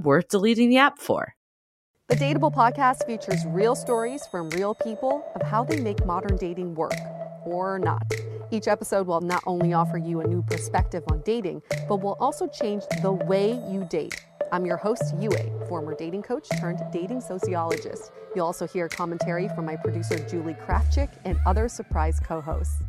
worth deleting the app for. The Dateable podcast features real stories from real people of how they make modern dating work or not. Each episode will not only offer you a new perspective on dating, but will also change the way you date. I'm your host, Yue, former dating coach turned dating sociologist. You'll also hear commentary from my producer, Julie Krafchick, and other surprise co hosts.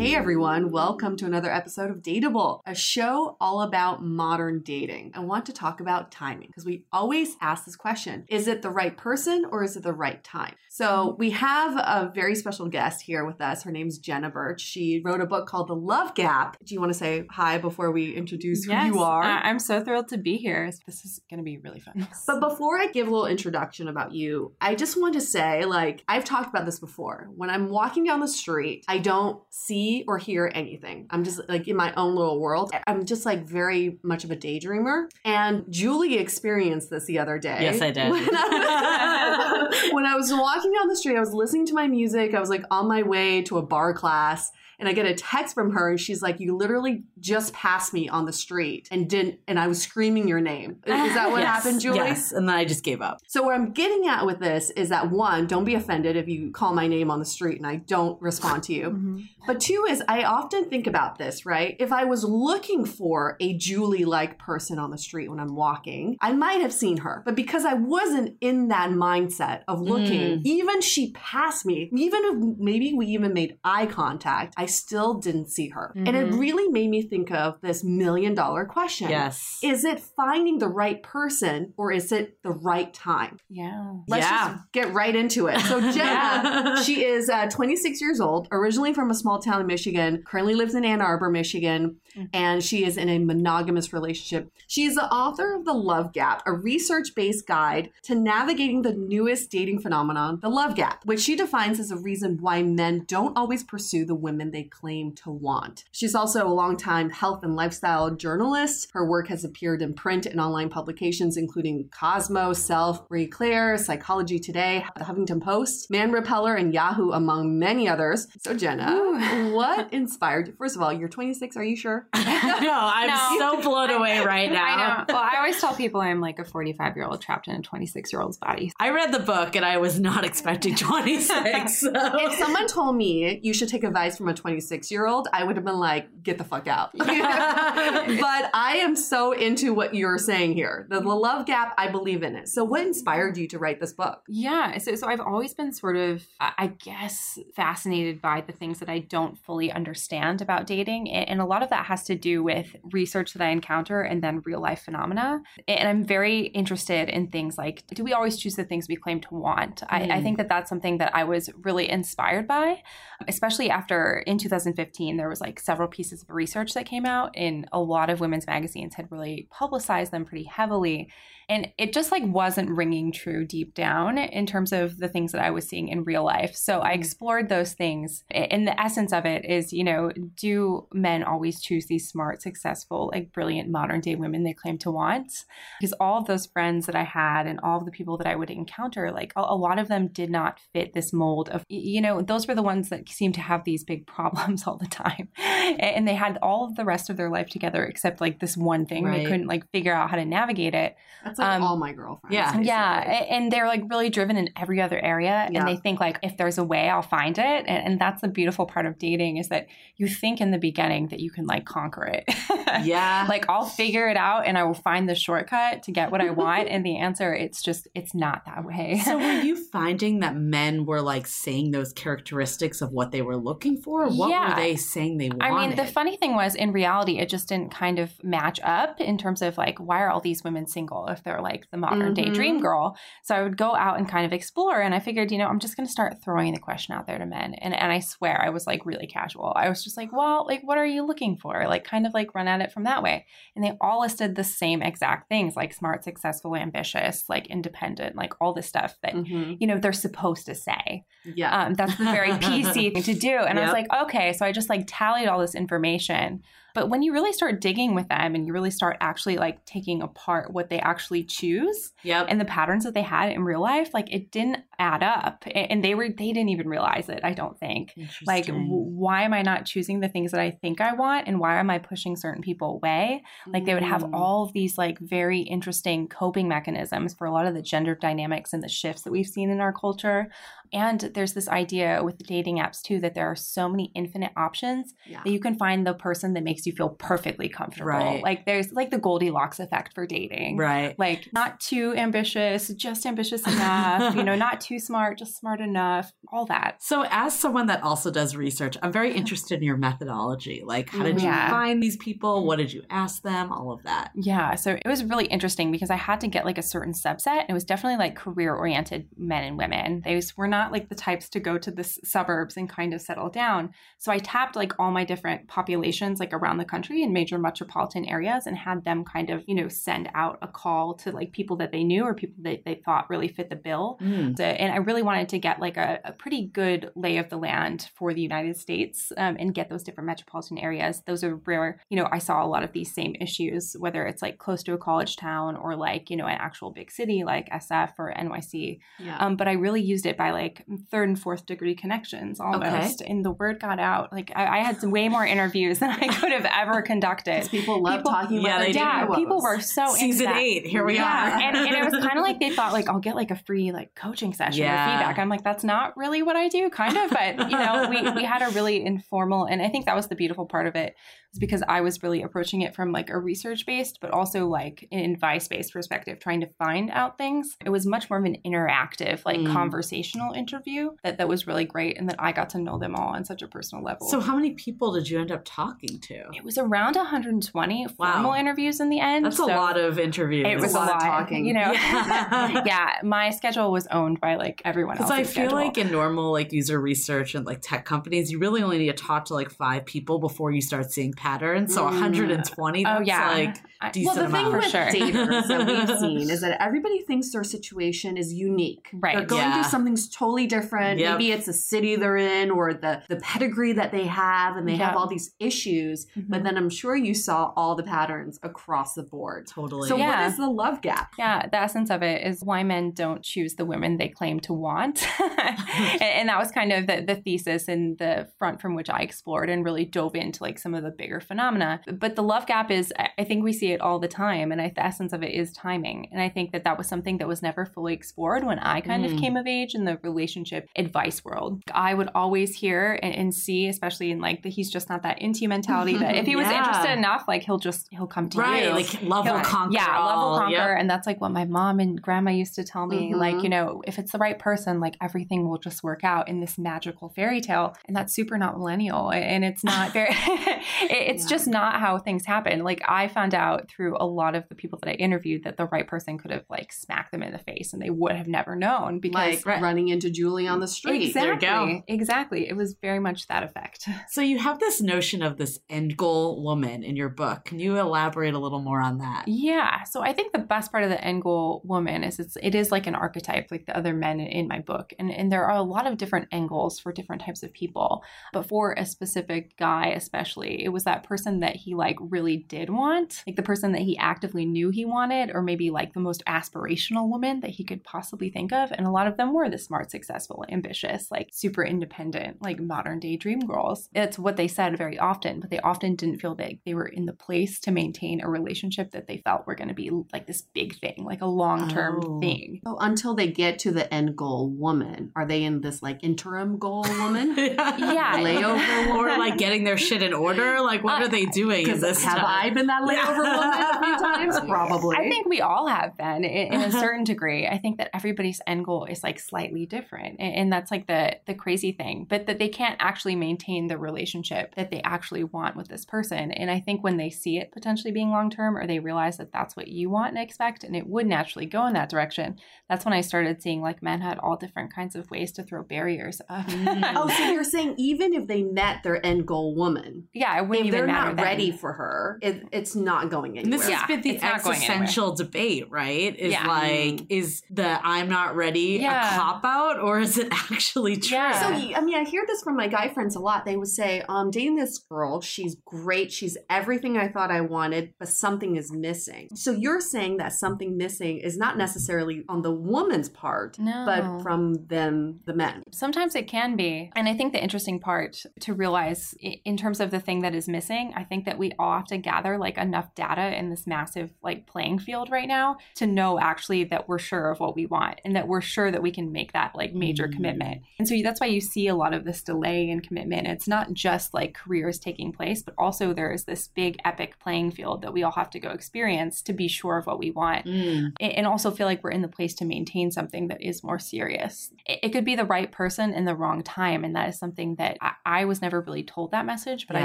Hey everyone, welcome to another episode of Dateable, a show all about modern dating. I want to talk about timing because we always ask this question Is it the right person or is it the right time? So we have a very special guest here with us. Her name's Jenna Birch. She wrote a book called The Love Gap. Do you want to say hi before we introduce yes, who you are? Uh, I'm so thrilled to be here. This is going to be really fun. But before I give a little introduction about you, I just want to say like, I've talked about this before. When I'm walking down the street, I don't see or hear anything. I'm just like in my own little world. I'm just like very much of a daydreamer. And Julie experienced this the other day. Yes, I did. When I, was, when I was walking down the street, I was listening to my music. I was like on my way to a barre class and I get a text from her and she's like, You literally just passed me on the street and didn't, and I was screaming your name. Is that what yes, happened, Julie? Yes. And then I just gave up. So, what I'm getting at with this is that one, don't be offended if you call my name on the street and I don't respond to you. Mm-hmm. But two is, I often think about this, right? If I was looking for a Julie like person on the street when I'm walking, I might have seen her. But because I wasn't in that mindset of looking, Mm. even she passed me, even if maybe we even made eye contact, I still didn't see her. And it Mhm. really made me think of this million dollar question. Yes. Is it finding the right person or is it the right time? Yeah. Let's Yeah. just get right into it. So Jenna, Yeah. she is uh, 26 years old, originally from a small town in Michigan, currently lives in Ann Arbor, Michigan, Mhm. and she is in a monogamous relationship. She is the author of The Love Gap, a research-based guide to navigating the newest dating phenomenon, the love gap, which she defines as a reason why men don't always pursue the women they they claim to want. She's also a longtime health and lifestyle journalist. Her work has appeared in print and online publications, including Cosmo, Self, Marie Claire, Psychology Today, The Huffington Post, Man Repeller, and Yahoo, among many others. So, Jenna, what inspired you? First of all, you're 26. Are you sure? no, I'm No. so blown away right now. I know. Well, I always tell people I'm like a 45 year old trapped in a 26 year old's body. I read the book and I was not expecting 26. So. if someone told me you should take advice from a 26 year old, I would have been like, get the fuck out. but I am so into what you're saying here. The, the love gap, I believe in it. So, what inspired you to write this book? Yeah. So, so I've always been sort of, I guess, fascinated by the things that I don't fully understand about dating. And a lot of that has to do with research that I encounter and then real life phenomena. And I'm very interested in things like do we always choose the things we claim to want? I, I mm. think that that's something that I was really inspired by, especially after in 2015, there was like several pieces of research that came out, and a lot of women's magazines had really publicized them pretty heavily and it just like wasn't ringing true deep down in terms of the things that I was seeing in real life. So I mm-hmm. explored those things. And the essence of it is, you know, do men always choose these smart, successful, like brilliant modern day women they claim to want? Because all of those friends that I had and all of the people that I would encounter, like a, a lot of them did not fit this mold of, you know, those were the ones that seemed to have these big problems all the time. And they had all of the rest of their life together except like this one thing. Right. They couldn't like figure out how to navigate it. That's like Um, all my girlfriends. yeah. basically. Yeah, and they're like really driven in every other area, Yeah. and they think like if there's a way, I'll find it. And, and that's the beautiful part of dating is that you think in the beginning that you can like conquer it. Yeah. like I'll figure it out, and I will find the shortcut to get what I want. and the answer, it's just it's not that way. So were you finding that men were like saying those characteristics of what they were looking for? What Yeah. were they saying they wanted? I mean, the funny thing was, in reality, it just didn't kind of match up in terms of like, why are all these women single if they're like the modern day Mhm. dream girl? So I would go out and kind of explore, and I figured, you know, I'm just going to start throwing the question out there to men, and and I swear, I was like really casual. I was just like, well, like, what are you looking for? Like, kind of like run at it from that way, and they all listed the same exact things, like smart, successful, ambitious, like independent, like all this stuff that. Mhm. You know, they're supposed to say. Yeah. Um, that's the very PC thing to do. And I was like, okay. So I just like tallied all this information. But when you really start digging with them and you really start actually like taking apart what they actually choose yep. and the patterns that they had in real life, like it didn't add up. And they were, they didn't even realize it, I don't think. Like, w- why am I not choosing the things that I think I want? And why am I pushing certain people away? Like, they would have Mm. all of these, like, very interesting coping mechanisms for a lot of the gender dynamics and the shifts that we've seen in our culture. And there's this idea with dating apps, too, that there are so many infinite options Yeah. that you can find the person that makes you feel perfectly comfortable. Right. Like, there's like the Goldilocks effect for dating right. like not too ambitious, just ambitious enough, you know, not too smart, just smart enough, all that. So, as someone that also does research, I'm very interested in your methodology. Like, how did Yeah. you find these people? What did you ask them? All of that. Yeah, so it was really interesting because I had to get like a certain subset. It was definitely like career oriented men and women. They were not like the types to go to the suburbs and kind of settle down. So I tapped like all my different populations like around the country in major metropolitan areas and had them kind of, you know, send out a call to like people that they knew or people that they thought really fit the bill. Mm. So- and I really wanted to get like a, a pretty good lay of the land for the United States um, and get those different metropolitan areas. Those are where, you know, I saw a lot of these same issues, whether it's like close to a college town or like, you know, an actual big city like SF or NYC. Yeah. Um, but I really used it by like third and fourth degree connections almost. And the word got out. Like I, I had some way more interviews than I could have ever conducted. people love people- talking about Yeah, their they Yeah, people were so into Season that. eight. Here we yeah. are. and, and it was kind of like they thought like I'll get like a free like coaching session Yeah. or feedback. I'm like that's not really what I do, kind of. But you know, we we had a really informal, and I think that was the beautiful part of it. it, is because I was really approaching it from like a research based, but also like an advice based perspective, trying to find out things. It was much more of an interactive, like Mm. conversational interview that that was really great, and that I got to know them all on such a personal level. So, how many people did you end up talking to? it was around 120 Wow. formal interviews in the end. That's a lot of interviews. it was a lot lot, of talking. you know. Yeah. Yeah. my schedule was owned by like everyone else. Because I feel like in normal like user research and like tech companies, you really only need to talk to like five people before you start seeing patterns. So Mm. 120, Oh, that's yeah. like I- decent well, the thing amount. with For sure. daters that we've seen is that everybody thinks their situation is unique. Right. They're going Yeah. through something totally different. Yep. Maybe it's a city they're in or the, the pedigree that they have, and they have all these issues. But Mhm. then I'm sure you saw all the patterns across the board. totally. So, Yeah. what is the love gap? Yeah, the essence of it is why men don't choose the women they claim to want. and, and that was kind of the, the thesis and the front from which I explored and really dove into like some of the bigger phenomena. But the love gap is, I I think we see it all the time. And I, the essence of it is timing. And I think that that was something that was never fully explored when I kind Mm. of came of age in the relationship advice world. I would always hear and, and see, especially in like the he's just not that into you mentality, that if he was Yeah. interested enough, like he'll just, he'll come to right, you. like love will He'll- conquer. Yeah, love will conquer. Yep. And that's like what my mom and grandma used to tell me. Mhm. Like, you know, if it's the right person, like everything will just work out in this magical fairy tale. And that's super not millennial. And it's not very, it- it's Yeah. just not how things happen. Like, I found out through a lot of the people that I interviewed that the right person could have like smacked them in the face and they would have never known because. Like Right. running into Julie on the street. There you Exactly. go. Exactly. It was very much that effect. So you have this notion of this end goal woman in your book. Can you elaborate a little more on that? Yeah. So I think the best part of the end goal woman is it's it is like an archetype, like the other men in my book. And and there are a lot of different angles for different types of people. But for a specific guy especially, it was that person that he like really did want. Like the person that he actively knew he wanted, or maybe like the most aspirational woman that he could possibly think of. And a lot of them were the smart, successful, ambitious, like super independent, like modern day dream girls. It's what they said very often, but they often didn't feel that they were in the place to maintain a relationship that they felt were going to be like this big thing, like a long term Oh. thing. So until they get to the end goal woman, are they in this like interim goal woman? Yeah. Layover or like getting their shit in order. Like, what Uh, are they doing in Because this have time? I been that layover woman a few times? Probably. I think we all have been in, in a certain degree. I think that everybody's end goal is like slightly different, and, and that's like the the crazy thing. But that they can't actually maintain the relationship that they actually want with this person. And I think when they see it potentially being long term, or they realize that that's what you want and expect, and it would naturally go in that direction, that's when I started seeing like men had all different kinds of ways to throw barriers up. Mm-hmm. Oh, so you're saying even if they met their end goal woman, yeah, it wouldn't if even they're matter not then. ready for her, it, it's not going And anywhere. this Yeah, has been the it's not going anywhere. existential debate, right? Is Yeah. like, mm-hmm. is the I'm not ready Yeah. a cop out or is it actually true? Yeah. So I mean, I hear this from my guy friends a lot. They would say, "Um, dating this girl, she's great. She's everything I thought I wanted, but something is missing." So you're saying that something missing is not necessarily on the woman's part, No. but from them, the men. Sometimes it can be. And I think the interesting part to realize in terms of the thing that is missing, I think that we all have to gather like enough data in this massive like playing field right now to know actually that we're sure of what we want and that we're sure that we can make that like major Mm. commitment. And so that's why you see a lot of this delay in commitment. It's not just like careers taking place, but also there is this big epic playing field that we all have to go experience to be sure of what we want Mm. and also feel like we're in the place to maintain something that is more serious. It, could be the right person in the wrong time. And that is something that I, was never really told that message, but I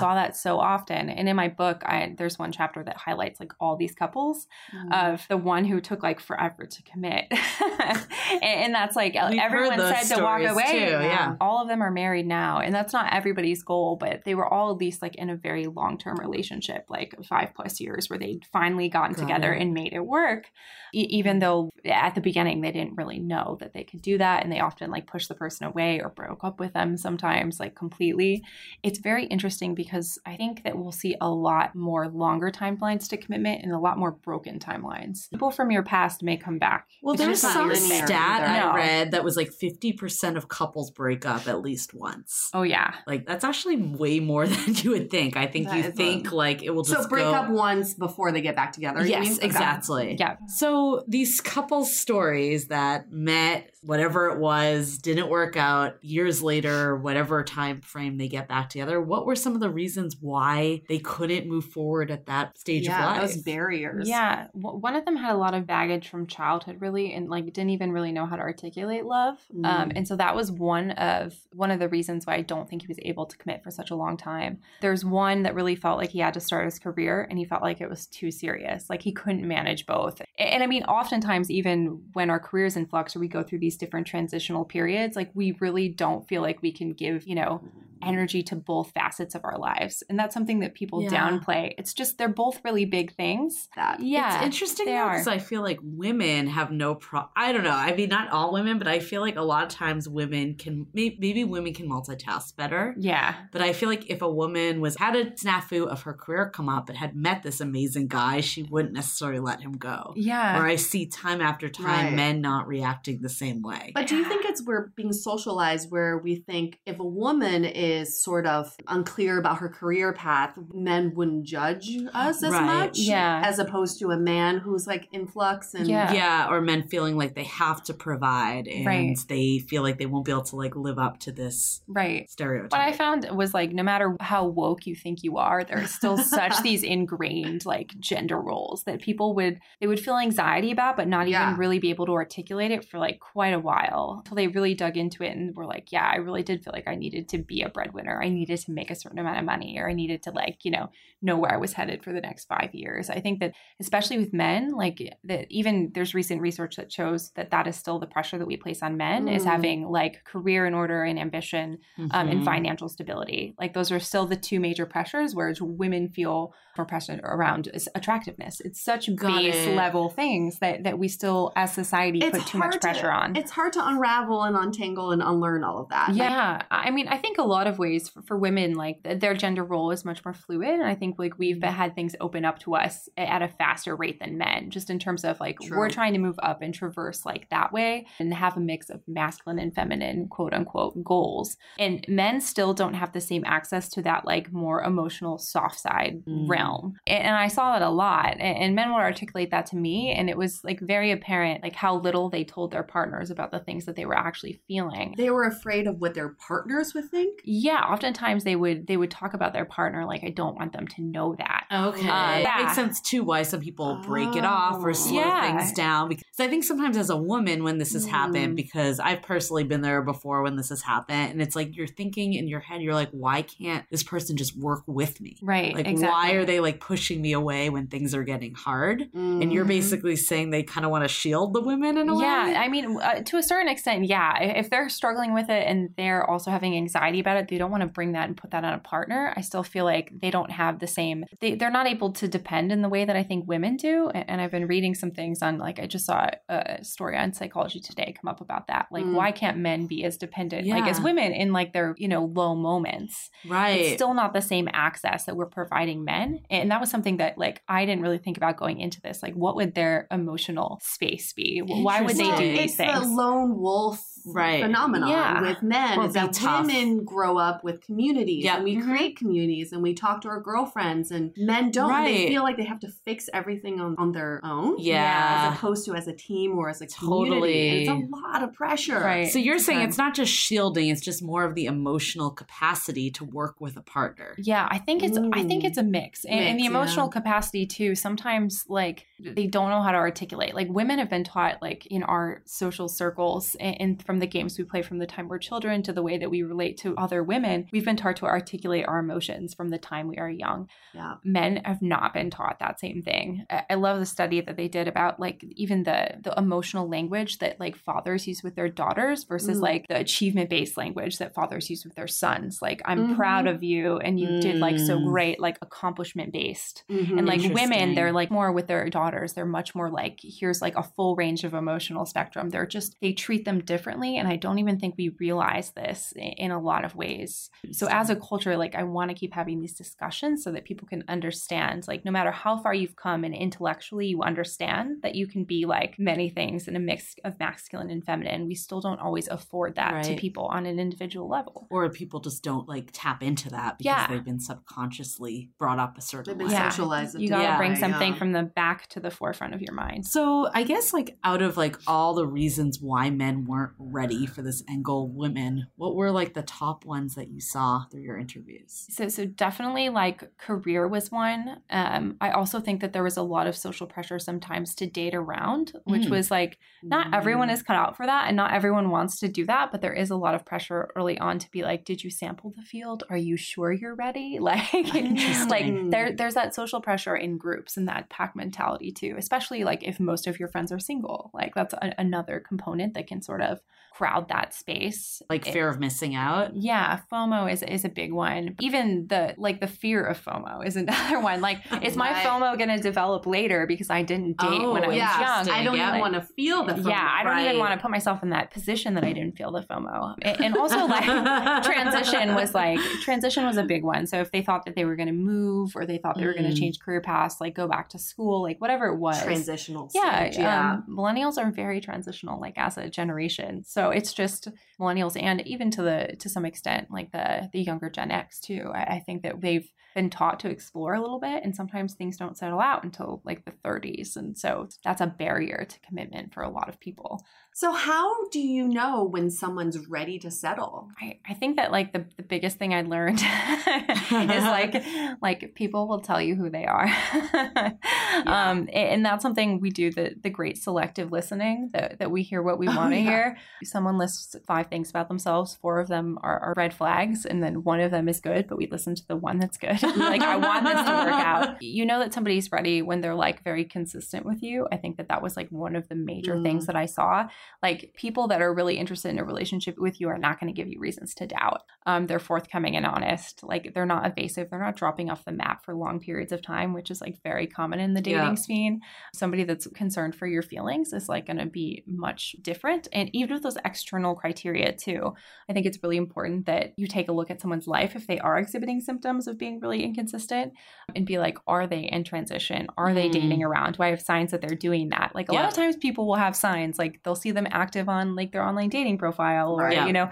saw that so often. And in my book, I, there's one chapter that highlights like all these couples of the one who took like forever to commit. and, and that's like We've everyone said to walk away. too, yeah. All of them are married now. And that's not everybody's goal, but they were all at least like in a very long term relationship, like five plus years, where they'd finally gotten Got together it. and made it work. E- even though at the beginning they didn't really know that they could do that. And they often like pushed the person away or broke up with them sometimes, like completely. It's very interesting because I think that we'll see a lot more longer timelines to commitment and a lot more broken timelines. People from your past may come back. Well, It's there's some stat. I read that was like 50% of couples break up at least once. Oh, yeah. Like that's actually way more than you would think. I think That you is a- think like it will just So break go- up once before they get back together. you Yes, mean? Okay. exactly. Yeah. So these couples stories that met, whatever it was, didn't work out years later, whatever time frame they get back together. What were some of the reasons why they couldn't move forward at that stage Yeah, of life? those barriers. Yeah, w- one of them had a lot of baggage from childhood, really, and like didn't even really know how to articulate love. Um, Mm. and so that was one of one of the reasons why I don't think he was able to commit for such a long time. There's one that really felt like he had to start his career, and he felt like it was too serious, like he couldn't manage both. A- And, I mean, oftentimes, even when our careers in flux or we go through these different transitional periods, like we really don't feel like we can give, you know, mm-hmm. Energy to both facets of our lives. And that's something that people Yeah. downplay. It's just they're both really big things. That. Yeah. it's interesting they because are. I feel like women have no pro. I don't know. I mean, not all women, but I feel like a lot of times women can maybe, maybe women can multitask better. Yeah. But I feel like if a woman was had a snafu of her career come up and had met this amazing guy, she wouldn't necessarily let him go. Yeah. Or I see time after time Right. men not reacting the same way. But do you think it's we're being socialized where we think if a woman is sort of unclear about her career path, men wouldn't judge us as Right. much? Yeah. As opposed to a man who's like in flux and Yeah. yeah, or men feeling like they have to provide and Right. they feel like they won't be able to like live up to this Right. stereotype. What I found was like no matter how woke you think you are, there's still such these ingrained like gender roles that people would they would feel anxiety about, but not Yeah. even really be able to articulate it for like quite a while until they really dug into it and were like, yeah, I really did feel like I needed to be a breadwinner. I needed to make a certain amount of money, or I needed to like you know know where I was headed for the next five years. I think that especially with men, like that even there's recent research that shows that that is still the pressure that we place on men is Mm. having like career in order and ambition um, and Mhm. financial stability. Like those are still the two major pressures, whereas women feel more pressure around attractiveness. It's such Got base it. level things that that we still, as society, it's put too much hard to- pressure on. It's hard to unravel and untangle and unlearn all of that. Yeah, I mean, I think a lot of ways for, for women, like their gender role is much more fluid, and I think like we've Mm-hmm. had things open up to us at a faster rate than men, just in terms of like True. we're trying to move up and traverse like that way and have a mix of masculine and feminine quote unquote goals. And men still don't have the same access to that like more emotional soft side Mm. realm, and, and I saw that a lot. And, and men would articulate that to me, and it was like very apparent like how little they told their partners about the things that they were actually feeling. They were afraid of what their partners would think. Yeah, oftentimes they would they would talk about their partner like I don't want them to know that. Okay. Uh, that makes sense too why some people break it off or Oh. slow Yeah. things down. Because I think sometimes as a woman, when this has Mm. happened, because I've personally been there before when this has happened, and it's like you're thinking in your head, you're like, why can't this person just work with me? Right. Like, exactly. why are they like pushing me away when things are getting hard? And you're Mhm. basically saying they kind of want to shield the women in a way. Yeah. I mean, uh, to a certain extent, yeah. If they're struggling with it and they're also having anxiety about it, they don't want to bring that and put that on a partner. I still feel like they don't have the same. They, they're not able to depend in the way that I think women do. A- And I've been reading some things on, like, I just saw a story on Psychology Today come up about that. Like, Mm. why can't men be as dependent, like, as women in like their you know low moments? right. it's still not the same access that we're providing men and that was something that like i didn't really think about going into this like what would their emotional space be why would they do Interesting. these it's things the lone wolf Right. phenomenon Yeah. with men Or is be that tough. women grow up with communities Yep. and we Mhm. create communities and we talk to our girlfriends and men don't and they Right. feel like they have to fix everything on, on their own Yeah. as opposed to as a team or as a community Totally. And it's a lot of pressure Right. So you're saying Okay. it's not just shielding, it's just more of the emotional capacity to work with a partner. yeah i think it's i think it's a mix and, and the emotional yeah. capacity too sometimes like they don't know how to articulate like women have been taught like in our social circles and, and from the games we play from the time we're children to the way that we relate to other women we've been taught to articulate our emotions from the time we are young yeah men have not been taught that same thing. I love the study that they did about like even the the emotional language that like fathers use with their daughters versus Mm. like the achievement based language that fathers use with their sons. Like I'm Mhm. proud of you and you did like so Mm. great, like accomplishment based. Mhm. And like women, they're like more with their daughters. They're much more like here's like a full range of emotional spectrum. They're just they treat them differently, and I don't even think we realize this in a lot of ways. So as a culture, like I want to keep having these discussions so that people can understand, like no matter how far you've come and intellectually you understand that you can be like many things in a mix of masculine and feminine. We still don't always afford that to people on an individual level. Or people just don't like tap into that because Yeah. they've been subconsciously brought up a certain They've way. been Yeah. socialized You got to Yeah. bring something yeah. from the back to the forefront of your mind. So I guess like out of like all the reasons why men weren't ready for this end goal women, what were like the top ones that you saw through your interviews? So, so definitely like career was one. Um, I also think that there was a lot of social pressure sometimes to date around, which Mm. was like not everyone Mm. is cut out for that, and not everyone wants to do that. But there is a lot of pressure early on to be like, "Did you sample the field? Are you sure you're ready?" Like, like there, there's that social pressure in groups and that pack mentality too. Especially like if most of your friends are single, like that's a, another component that can sort of crowd that space. Like It- fear of missing out? yeah, FOMO is is a big one. Even the like the fear of FOMO is another one. Like, is my Right. FOMO going to develop later because I didn't date Oh, when I was yeah, young? I don't Yeah. even want to feel the FOMO. yeah, I don't even want to put myself in that position that I didn't feel the FOMO. And, also like transition was like transition was a big one. So if they thought that they were going to move or they thought they were going Mm. to change career paths, like go back to school, like whatever it was. transitional yeah, stage. Yeah. Um, millennials are very transitional, like as a generation. So it's just millennials, and even to the to some extent, like the the younger Gen X too. I, I think that they've been taught to explore a little bit, and sometimes things don't settle out until like the 30s, and so that's a barrier to commitment for a lot of people. so how do you know when someone's ready to settle? I, I think that like the, the biggest thing I learned is like like people will tell you who they are. Um and, that's something we do the the great selective listening that, that we hear what we Oh, want to yeah. hear. Someone lists five things about themselves, four of them are, are red flags, and then one of them is good, but we listen to the one that's good. Like I want this to work. You know that somebody's ready when they're like very consistent with you. I think that that was like one of the major Mm. things that I saw like people that are really interested in a relationship with you are not going to give you reasons to doubt um, they're forthcoming and honest like they're not evasive they're not dropping off the map for long periods of time which is like very common in the dating Yeah. scene somebody that's concerned for your feelings is like going to be much different and even with those external criteria too i think it's really important that you take a look at someone's life if they are exhibiting symptoms of being really inconsistent and be like are they in transition are they Mm. dating around do i have signs that they're doing that like a lot of times people will have signs like they'll see them active on like their online dating profile or Right. Yeah. you know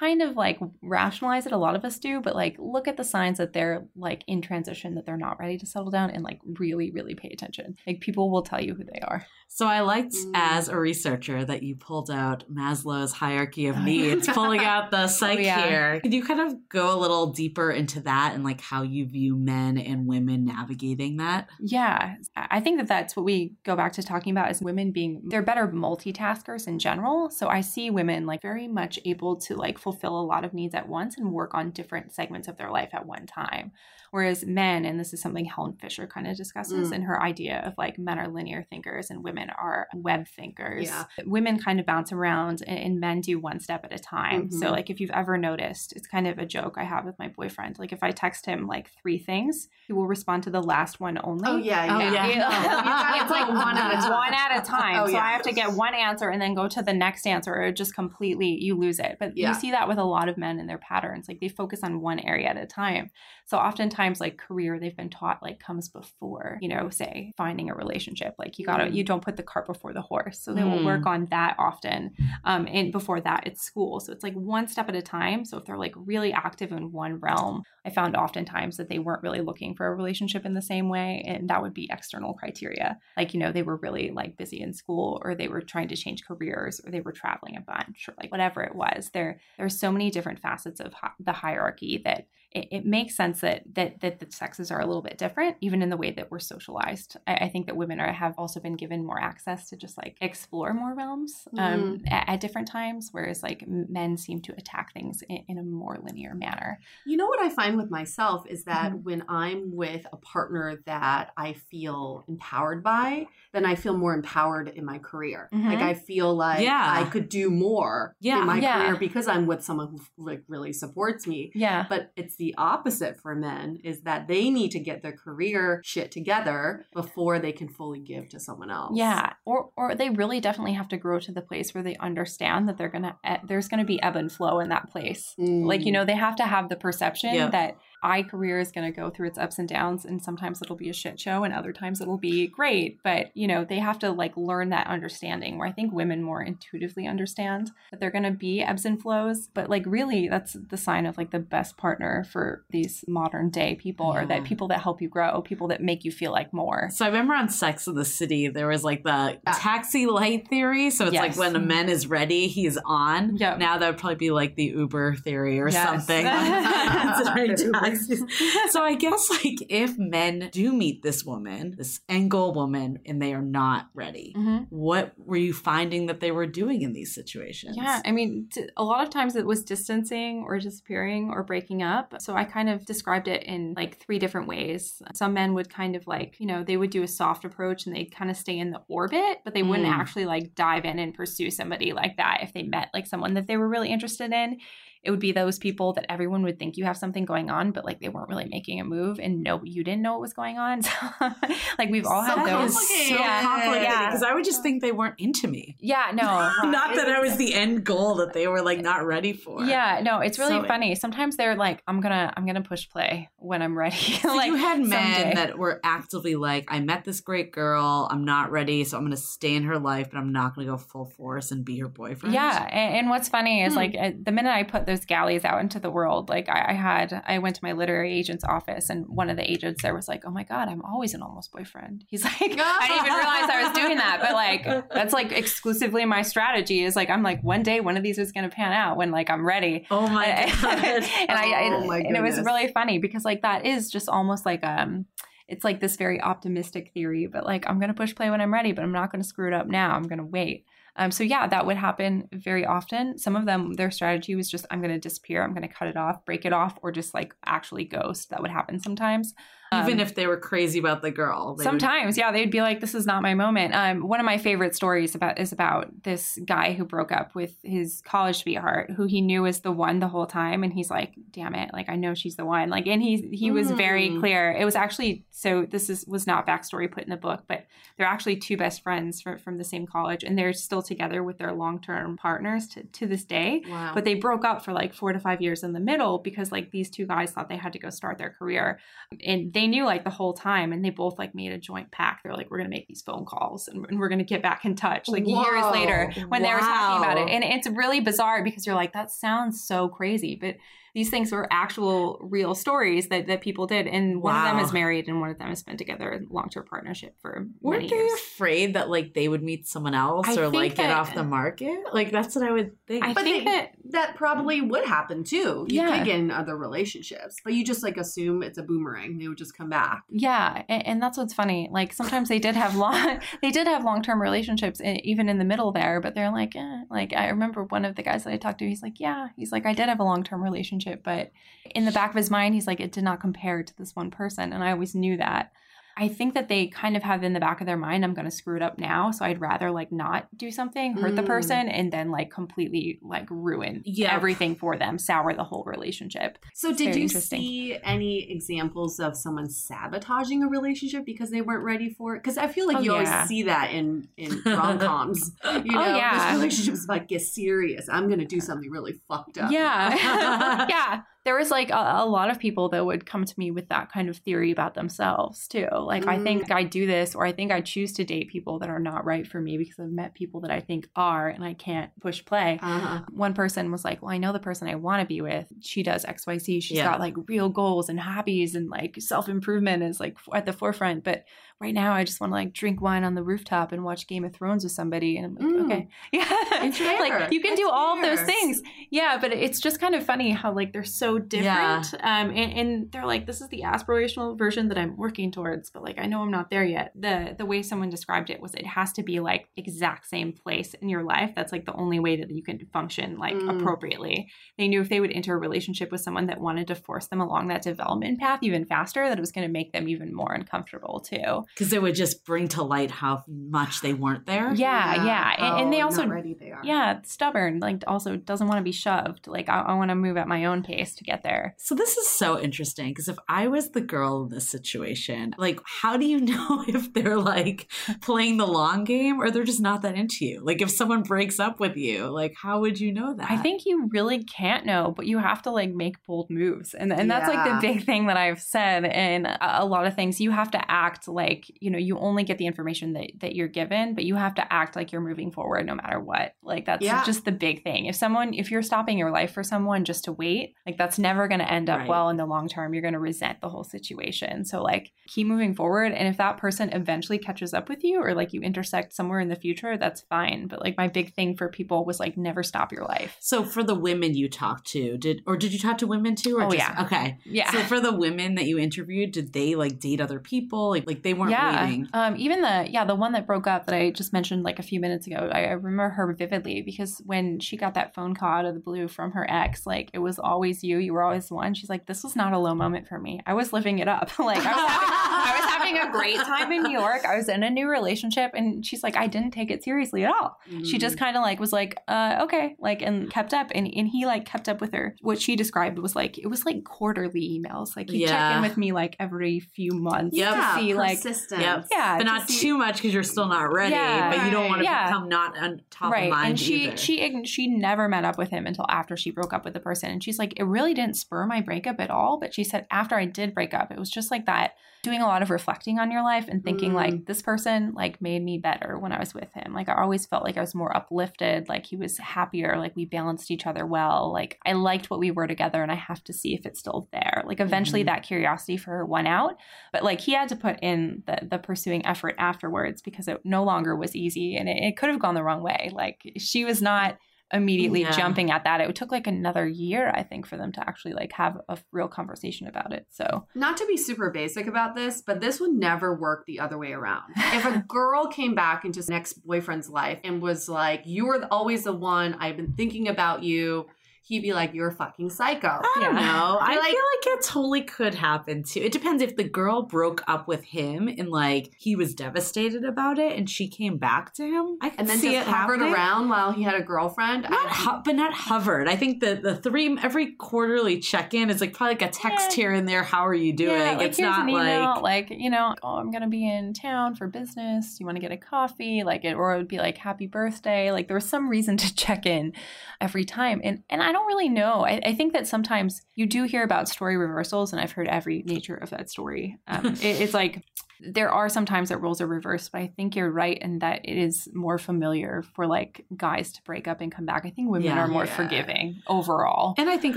kind of like rationalize it a lot of us do but like look at the signs that they're like in transition that they're not ready to settle down and like really really pay attention like people will tell you who they are So I liked Mm. as a researcher that you pulled out Maslow's hierarchy of Oh, needs, pulling out the psych yeah. here. Could you kind of go a little deeper into that and like how you view men and women navigating that? Yeah, I I think that that's what we go back to talking about is women being they're better multitaskers in general. So I see women like very much able to like fulfill a lot of needs at once and work on different segments of their life at one time. Whereas men, and this is something Helen Fisher kind of discusses Mm. in her idea of like men are linear thinkers and women are web thinkers. Yeah. Women kind of bounce around and, and men do one step at a time. So Mhm. like if you've ever noticed, it's kind of a joke I have with my boyfriend. Like if I text him like three things, he will respond to the last one only. Oh yeah, Oh, yeah. yeah. It's like one at a time. One at a time. Oh, so yeah. I have to get one answer and then go to the next answer or just completely you lose it. But Yeah. you see that with a lot of men in their patterns. Like they focus on one area at a time. So oftentimes like career they've been taught like comes before, you know, say finding a relationship. Like you gotta Mm. you don't put the cart before the horse. So they will Mm. work on that often. Um and before that it's school. So it's like one step at a time. So if they're like really active in one realm, I found oftentimes that they weren't really looking for a relationship in the same way. And that would be external criteria. Like, you know, they were really like busy in school or they were trying to change careers or they were traveling a bunch or like whatever it was. There, there's so many different facets of hi- the hierarchy that it, it makes sense that, that that the sexes are a little bit different, even in the way that we're socialized. I, I think that women are have also been given more access to just like explore more realms um, at, at different times, whereas like men seem to attack things in, in a more linear manner. You know what I find with myself is that Mhm. when I'm with a partner that I feel empowered by, then I feel more empowered in my career. Mhm. Like I feel like Yeah. I could do more Yeah. in my Yeah. career because I'm with someone who like really supports me. Yeah. But it's the opposite for men is that they need to get their career shit together before they can fully give to someone else. Yeah, or or they really definitely have to grow to the place where they understand that they're gonna there's gonna be ebb and flow in that place. Mm. Like you know, they have to have the perception Yeah. that I career is gonna go through its ups and downs, and sometimes it'll be a shit show, and other times it'll be great. But you know, they have to like learn that understanding. Where I think women more intuitively understand that they're gonna be ebbs and flows. But like really, that's the sign of like the best partner for these modern day people, or that people that help you grow, people that make you feel like more. So I remember on Sex of the City, there was like the ah. taxi light theory. So it's like when a man is ready, he's on. Yep. Now that would probably be like the Uber theory or Yes. something. So I guess like if men do meet this woman, this end goal woman, and they are not ready, Mhm. what were you finding that they were doing in these situations? Yeah, I mean, a lot of times it was distancing or disappearing or breaking up. So I kind of described it in like three different ways. Some men would kind of like, you know, they would do a soft approach and they'd kind of stay in the orbit, but they wouldn't Mm. actually like dive in and pursue somebody like that if they met like someone that they were really interested in. It would be those people that everyone would think you have something going on, but like they weren't really making a move and no, you didn't know what was going on. So, like we've all so had those. complicated. So yeah. complicated Yeah. because I would just think they weren't into me. Yeah, no. not that I was the end goal that they were like not ready for. Yeah, no, it's really So- funny. Sometimes they're like, I'm gonna I'm gonna push play when I'm ready. So like you had men someday. that were actively like, I met this great girl. I'm not ready, so I'm going to stay in her life, but I'm not going to go full force and be her boyfriend. Yeah, and, and what's funny is Hmm. like uh, the minute I put those galleys out into the world, like I, I had, I went to my literary agent's office, and one of the agents there was like, "Oh my god, I'm always an almost boyfriend." He's like, I didn't even realize I was doing that, but like that's like exclusively my strategy. Is like I'm like one day one of these is going to pan out when like I'm ready. Oh my god! and. I, Oh my and it was really funny because like that is just almost like um it's like this very optimistic theory but like i'm going to push play when i'm ready but i'm not going to screw it up now i'm going to wait um, so yeah that would happen very often. Some of them their strategy was just i'm going to disappear. I'm going to cut it off break it off or just like actually ghost. That would happen sometimes Even Um, if they were crazy about the girl. they would- Sometimes, yeah, they'd be like, "This is not my moment." Um, one of my favorite stories about is about this guy who broke up with his college sweetheart, who he knew was the one the whole time, and he's like, "Damn it! Like I know she's the one." Like, and he he was very Mm. clear. It was actually so. This is was not backstory put in the book, but they're actually two best friends from from the same college, and they're still together with their long term partners to to this day Wow. but they broke up for like four to five years in the middle because like these two guys thought they had to go start their career and they knew like the whole time and they both like made a joint pact. They're like we're gonna make these phone calls and, and we're gonna get back in touch. Like years later when they were talking about it. And it's really bizarre because you're like that sounds so crazy but these things were actual real stories that, that people did and one of them is married and one of them has been together in long-term partnership for Weren't many they afraid that like they would meet someone else I or think like get off the market? Like that's what I would think. I But think they- that that probably would happen too. You Yeah. could get in other relationships, but you just like assume it's a boomerang. They would just come back. Yeah, and, and that's what's funny. Like sometimes they did have long, they did have long term relationships, even in the middle there. But they're like, eh. like I remember one of the guys that I talked to. He's like, yeah, he's like, I did have a long term relationship, but in the back of his mind, he's like, it did not compare to this one person, and I always knew that. I think that they kind of have in the back of their mind, I'm going to screw it up now, so I'd rather like not do something, hurt the Mm. person, and then like completely like ruin Yeah. everything for them, sour the whole relationship. So, It's did you see any examples of someone sabotaging a relationship because they weren't ready for it? Because I feel like Oh, you yeah. always see that in in rom coms. You know, Oh, yeah. this relationship's about to get serious. I'm going to do something really fucked up. Yeah. yeah. There was like a, a lot of people that would come to me with that kind of theory about themselves too. Like, I think I do this, or I think I choose to date people that are not right for me because I've met people that I think are, and I can't push play. Uh-huh. One person was like, Well, I know the person I want to be with. She does XYZ. She's Yeah. got like real goals and hobbies, and like self improvement is like at the forefront. But right now, I just want to like drink wine on the rooftop and watch Game of Thrones with somebody. And I'm like, Mm. Okay. Yeah. It's fair. like, you can It's do all of those things. Yeah, but it's just kind of funny how like they're so different. Um, and, and they're like, this is the aspirational version that I'm working towards, but like I know I'm not there yet. The the way someone described it was it has to be like exact same place in your life. That's like the only way that you can function like Mm. appropriately. They knew if they would enter a relationship with someone that wanted to force them along that development path even faster, that it was going to make them even more uncomfortable too. Because it would just bring to light how much they weren't there. Yeah, yeah, And, oh, and they also not ready they are. yeah stubborn like also doesn't want to be shoved like i, I want to move at my own pace to get there So this is so interesting because if I was the girl in this situation, like how do you know if they're like playing the long game or they're just not that into you? Like if someone breaks up with you, like how would you know that? i think you really can't know but you have to like make bold moves and, and that's like the big thing that i've said in a, a lot of things you have to act like you know you only get the information that, that you're given but you have to act like you're moving forward no matter what like that's Yeah. just the big thing if someone if you're stopping your life for someone just to wait like that's never going to end up Right. well in the long term you're going to resent the whole situation so like keep moving forward and if that person eventually catches up with you or like you intersect somewhere in the future that's fine but like my big thing for people was like never stop your life So for the women you talked to, did or did you talk to women too? Or Oh, just, yeah. Okay. yeah So for the women that you interviewed, did they like date other people? Like like they weren't yeah waiting. um even the yeah the one that broke up that i just mentioned like a few minutes ago I, I remember her vividly because when she got that phone call out of the blue from her ex like it was always you you were always the one. She's like this was not a low moment for me. I was living it up. Like i was having, I was having having a great time in New York. I was in a new relationship and she's like, I didn't take it seriously at all. She just kind of like was like, uh, okay, like and kept up and, and he like kept up with her. What she described was like it was like quarterly emails. Like he'd check in with me like every few months Yep. to see like persistence. Yep. Yeah, but to not see- too much because you're still not ready. Yeah. but you don't want to Yeah. become not on top right of mind and she either. she she never met up with him until after she broke up with the person and she's like it really didn't spur my breakup at all but she said after i did break up it was just like that doing a lot of reflecting on your life and thinking Mm. like this person like made me better when i was with him like i always felt like i was more uplifted like he was happier like we balanced each other well like i liked what we were together and i have to see if it's still there like eventually Mhm. that curiosity for her went out but like he had to put in the the pursuing effort afterwards because it no longer was easy and it, it could have gone the wrong way like she was not immediately Yeah. jumping at that it took like another year i think for them to actually like have a real conversation about it so Not to be super basic about this, but this would never work the other way around. If a girl came back into an ex boyfriend's life and was like, You were always the one, I've been thinking about you, he'd be like, You're a fucking psycho. I don't Yeah. know. I You're like- feel like it totally could happen too. It depends if the girl broke up with him and like he was devastated about it, and she came back to him. I And then see just it hovered happening. around while he had a girlfriend. Not ho- but not hovered. I think the the three every quarterly check in is like probably like a text Yeah. here and there. How are you doing? Yeah, like it's not email, like like you know, oh, I'm gonna be in town for business. You want to get a coffee? Like it, or it would be like happy birthday. Like there was some reason to check in every time, and and I don't really know. I, I think that sometimes you do hear about story reversals, and I've heard every nature of that story. Um, it, it's like there are sometimes that roles are reversed, but I think you're right in that it is more familiar for like guys to break up and come back. I think women Yeah. are more Yeah. forgiving overall. And I think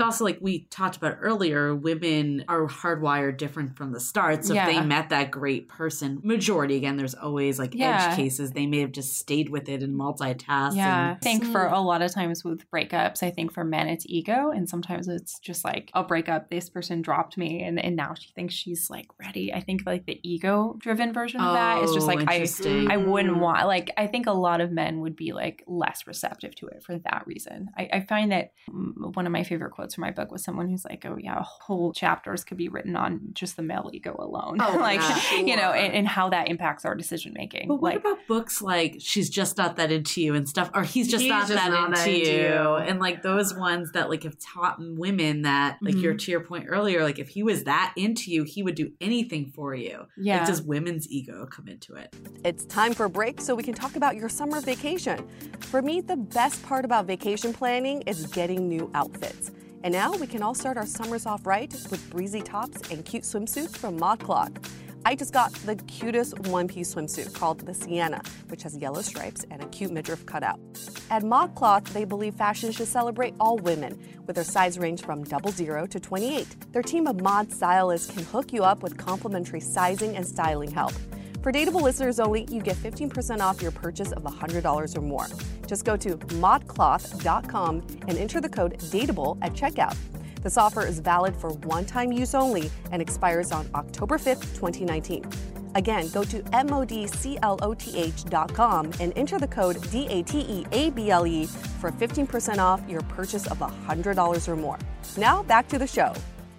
also, like we talked about earlier, women are hardwired different from the start. So if they met that great person, majority again, there's always like Yeah. edge cases. They may have just stayed with it and multitasked. Yeah, I think for mm. a lot of times with breakups, I think for men it's ego, and sometimes it's just like I'll break up. This person dropped me, and and now she thinks she's like ready. I think like the ego driven version of that is just Oh, like I. I wouldn't want like I think a lot of men would be like less receptive to it for that reason. I, I find that one of my favorite quotes from my book was someone who's like, oh yeah, whole chapters could be written on just the male ego alone, Oh, like yeah. you know, and, and how that impacts our decision making. But what like, about books like "She's Just Not That Into You" and stuff, or "He's Just He's Not Just That Not Into That Into You," and like those ones that like have taught women that, like Mhm. you're to your point earlier, like if he was that into you, he would do anything for you. yeah, Like, does women's ego come into it? It's time for a break so we can talk about your summer vacation. For me, the best part about vacation planning is getting new outfits. And now we can all start our summers off right with breezy tops and cute swimsuits from ModCloth. I just got the cutest one piece swimsuit called the Sienna, which has yellow stripes and a cute midriff cutout. At ModCloth, they believe fashion should celebrate all women, with their size range from double zero to 28. Their team of mod stylists can hook you up with complimentary sizing and styling help. For Dateable listeners only, you get 15% off your purchase of $100 or more. Just go to modcloth.com and enter the code DATEABLE at checkout. This offer is valid for one time use only and expires on October 5th, 2019. Again, go to modcloth.com and enter the code DATEABLE for 15% off your purchase of $100 or more. Now, back to the show.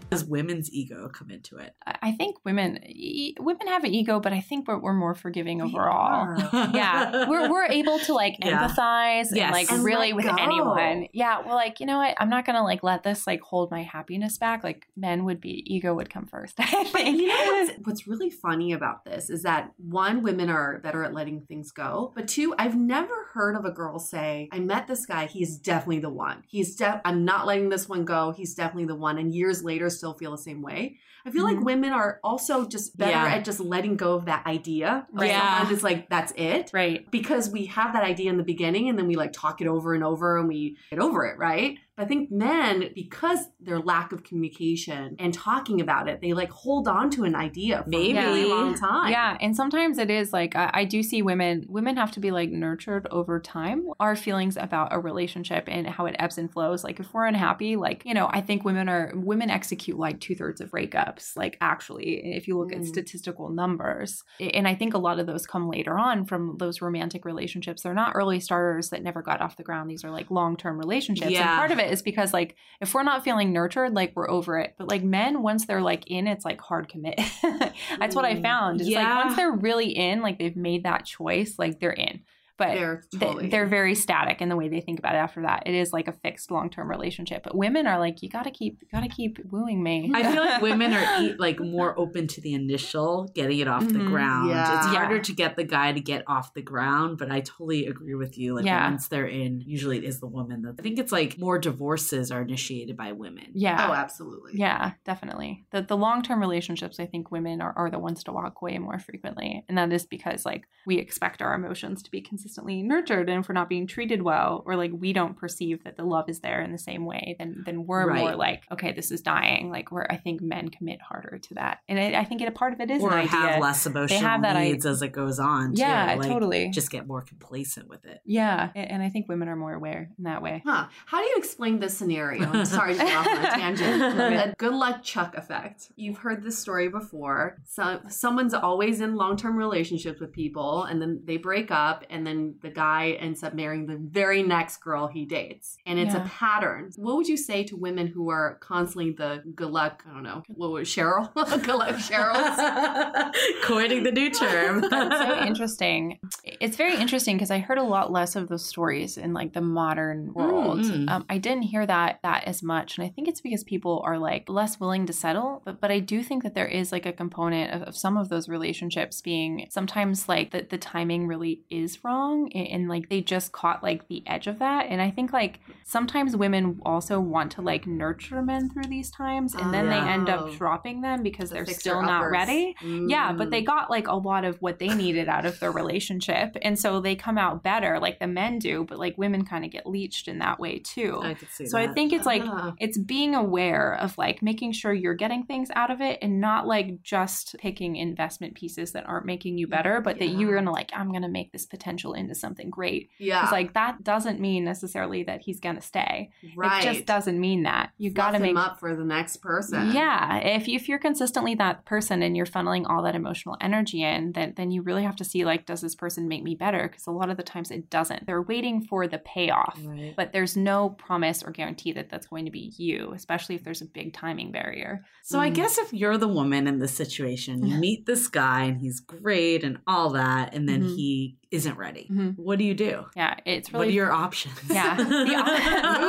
Does women's ego come into it? I I think women e- women have an ego, but I think we're, we're more forgiving overall. are. yeah, we're we're able to like Yeah. empathize and like And really oh with go. anyone. Yeah, well, like you know what? I'm not gonna like let this like hold my happiness back. Like men would be ego would come first. I But think. you know what's, what's really funny about this is that one, women are better at letting things go, but two, I've never heard of a girl say, "I met this guy. He's definitely the one. He's de- I'm not letting this one go. He's definitely the one." And years later, still feel the same way. I feel like Mhm. women are also just better Yeah. at just letting go of that idea. Or Yeah. Sometimes it's like that's it. Right. Because we have that idea in the beginning and then we like talk it over and over and we get over it, right? I think men, because their lack of communication and talking about it, they like hold on to an idea for Maybe. a really long time. Yeah, and sometimes it is like I, I do see women. Women have to be like nurtured over time. Our feelings about a relationship and how it ebbs and flows. Like if we're unhappy, like you know, I think women are women execute like two thirds of breakups. Like actually, if you look at Mm. statistical numbers, and I think a lot of those come later on from those romantic relationships. They're not early starters that never got off the ground. These are like long term relationships, Yeah. and part of it it is because like if we're not feeling nurtured, like we're over it. But like men, once they're like in, it's like hard commit. That's what I mm, found. It's Yeah. like once they're really in, like they've made that choice, like they're in. But They're th- totally they're very static in the way they think about it after that. It is like a fixed long term relationship. But women are like, you gotta keep, you gotta keep wooing me. I feel like women are e- like more open to the initial getting it off the Mhm. ground. Yeah. It's Yeah. harder to get the guy to get off the ground, but I totally agree with you. Like Yeah. once they're in, usually it is the woman that I think it's like more divorces are initiated by women. yeah. Oh, absolutely. Yeah, definitely. The the long term relationships, I think women are, are the ones to walk away more frequently. And that is because like we expect our emotions to be consistently nurtured and if we're not being treated well or like we don't perceive that the love is there in the same way, then then we're more like, okay, this is dying. Like where I think men commit harder to that. And I, I think it, a part of it is or an idea. have less emotional have that i- needs as it goes on. too. Yeah, Like, totally. Just get more complacent with it. yeah. And, and I think women are more aware in that way. Huh. How do you explain this scenario? I'm sorry to get off on a tangent. The good luck Chuck effect. You've heard this story before. So someone's always in long-term relationships with people and then they break up and then the guy ends up marrying the very next girl he dates. And it's Yeah. a pattern. What would you say to women who are constantly the good luck, I don't know, what was Cheryl? good luck Cheryl. Coining the new term. That's so interesting. It's very interesting because I heard a lot less of those stories in like the modern world. Mm. Um, I didn't hear that that as much, and I think it's because people are like less willing to settle. But but I do think that there is like a component of, of some of those relationships being sometimes like that the timing really is wrong, and, and like they just caught like the edge of that. And I think like sometimes women also want to like nurture men through these times, and then they end Oh. up dropping them because The they're still not ready. Yeah, but they Mm. got like a lot of what they needed out of their relationship. And so they come out better, like the men do, but like women kind of get leached in that way too. I could see So I think it's like Ah. it's being aware of like making sure you're getting things out of it and not like just picking investment pieces that aren't making you better, but that you're gonna like, I'm gonna make this potential into something great. yeah, Because like that doesn't mean necessarily that he's gonna stay. right. It just doesn't mean that. You gotta him make up for the next person. yeah, if you, if you're consistently that person and you're funneling all that emotional energy in, then then you really have to see like, does this person make me better? Because a lot of the times it doesn't. They're waiting for the payoff, Right. but there's no promise or guarantee that that's going to be you, especially if there's a big timing barrier. So I Mm. guess if you're the woman in this situation, you meet this guy and he's great and all that, and then Mhm. he isn't ready. Mhm. What do you do? Yeah, it's really. what are your options? Yeah. The op-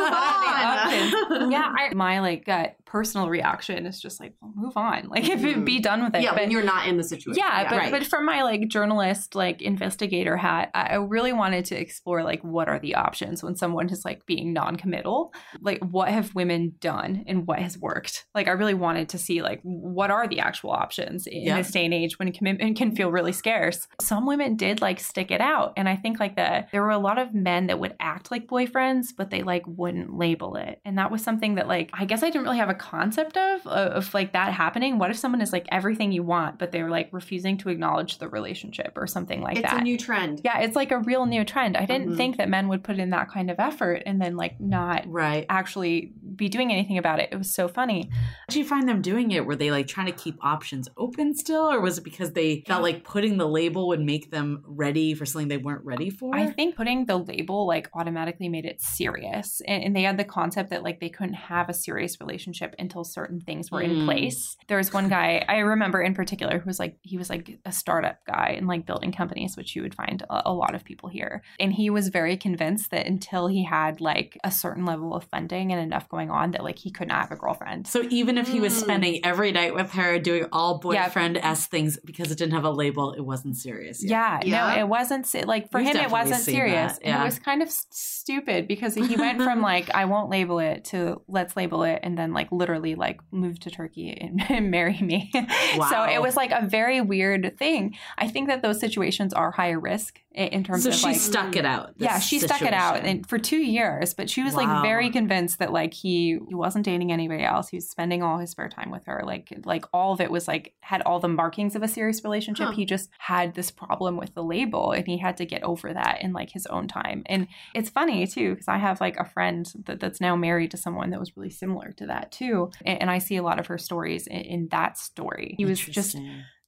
Move on. yeah. I, my like gut personal reaction is just like, well, move on. Like if it mm-hmm. be done with it. Yeah, But- when you're not in the situation. Yeah, but Right. but from my like journalist like investigator hat, I really wanted to explore like what are the options when someone is like being non-committal. Like what have women done and what has worked? Like I really wanted to see like what are the actual options in Yeah. this day and age when commitment can feel really scarce. Some women did like stick it out, and I think like the there were a lot of men that would act like boyfriends, but they like wouldn't label it, and that was something that like I guess I didn't really have a concept of of, like that happening. What if someone is like everything you want, but they're like refusing to acknowledge the relationship or something like it's that? It's a new trend. yeah, it's like a real new trend. I didn't Mhm. think that men would put in that kind of effort and then like not right. actually be doing anything about it. It was so funny. Did you find them doing it? Were they like trying to keep options open still, or was it because they felt like putting the label would make them ready for something they weren't ready for? I think putting the label like automatically made it serious. And, and they had the concept that like they couldn't have a serious relationship until certain things were in Mm. place. There was one guy I remember in particular who was like, he was like a startup guy and like building companies, which you would find a, a lot of people here. And he was very convinced that until he had like a certain level of funding and enough going on, that like he could not have a girlfriend. So even if he was Mm. spending every night with her doing all boyfriend s things because it didn't have a label, it wasn't serious. yet. Yeah, Yeah. no, it wasn't like for We've him. It wasn't serious. that, And yeah. it was kind of s- stupid because he went from like I won't label it to let's label it, and then like literally like move to Turkey and, and marry me. so it was like a very weird thing. I think that those situations are higher risk in, terms So of she like. stuck it out. yeah, she stuck it out and for two years, but she was Wow. like very convinced that like he he wasn't dating anybody else. He was spending all his spare time with her. Like like all of it was like had all the markings of a serious relationship. Huh. He just had this problem with the label, and he had to get over that in like his own time. And it's funny too because I have like a friend that, that's now married to someone that was really similar to that too, and, and I see a lot of her stories in, in that story. He was just.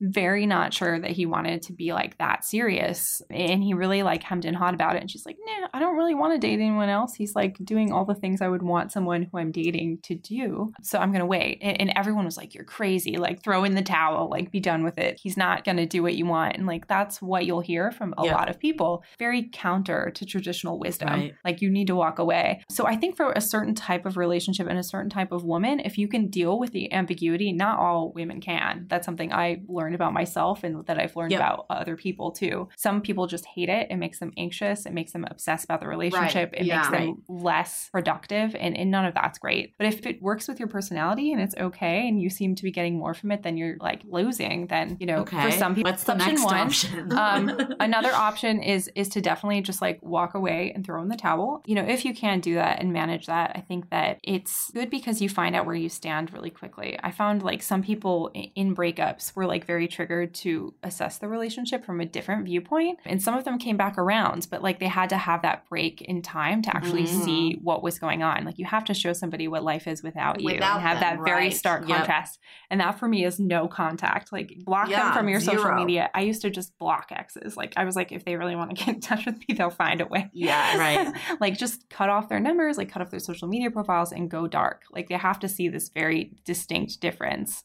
Very not sure that he wanted to be like that serious. And he really like hemmed and hawed about it. And she's like, nah, I don't really want to date anyone else. He's like doing all the things I would want someone who I'm dating to do. So I'm going to wait. And, everyone was like, you're crazy. Like, throw in the towel, like, be done with it. He's not going to do what you want. And like, that's what you'll hear from a Yeah. lot of people. Very counter to traditional wisdom. Right. Like, you need to walk away. So I think for a certain type of relationship and a certain type of woman, if you can deal with the ambiguity, not all women can. That's something I learned about myself and that I've learned Yep. about other people too. Some people just hate it. It makes them anxious. It makes them obsessed about the relationship. It Yeah. makes them less productive. And, and none of that's great. But if it works with your personality and it's okay and you seem to be getting more from it than you're like losing, then, you know, Okay. for some people, What's the next one, option? um, another option is is to definitely just like walk away and throw in the towel. You know, if you can do that and manage that, I think that it's good because you find out where you stand really quickly. I found like some people in breakups were like very triggered to assess the relationship from a different viewpoint, and some of them came back around, but like they had to have that break in time to actually Mhm. see what was going on. Like you have to show somebody what life is without you Without and have them, that very right. stark Yep. contrast. And that for me is no contact. Like block them from your social media. I used to just block exes. Like I was like, if they really want to get in touch with me, they'll find a way. Yeah, Right. like just cut off their numbers, like cut off their social media profiles and go dark. Like they have to see this very distinct difference.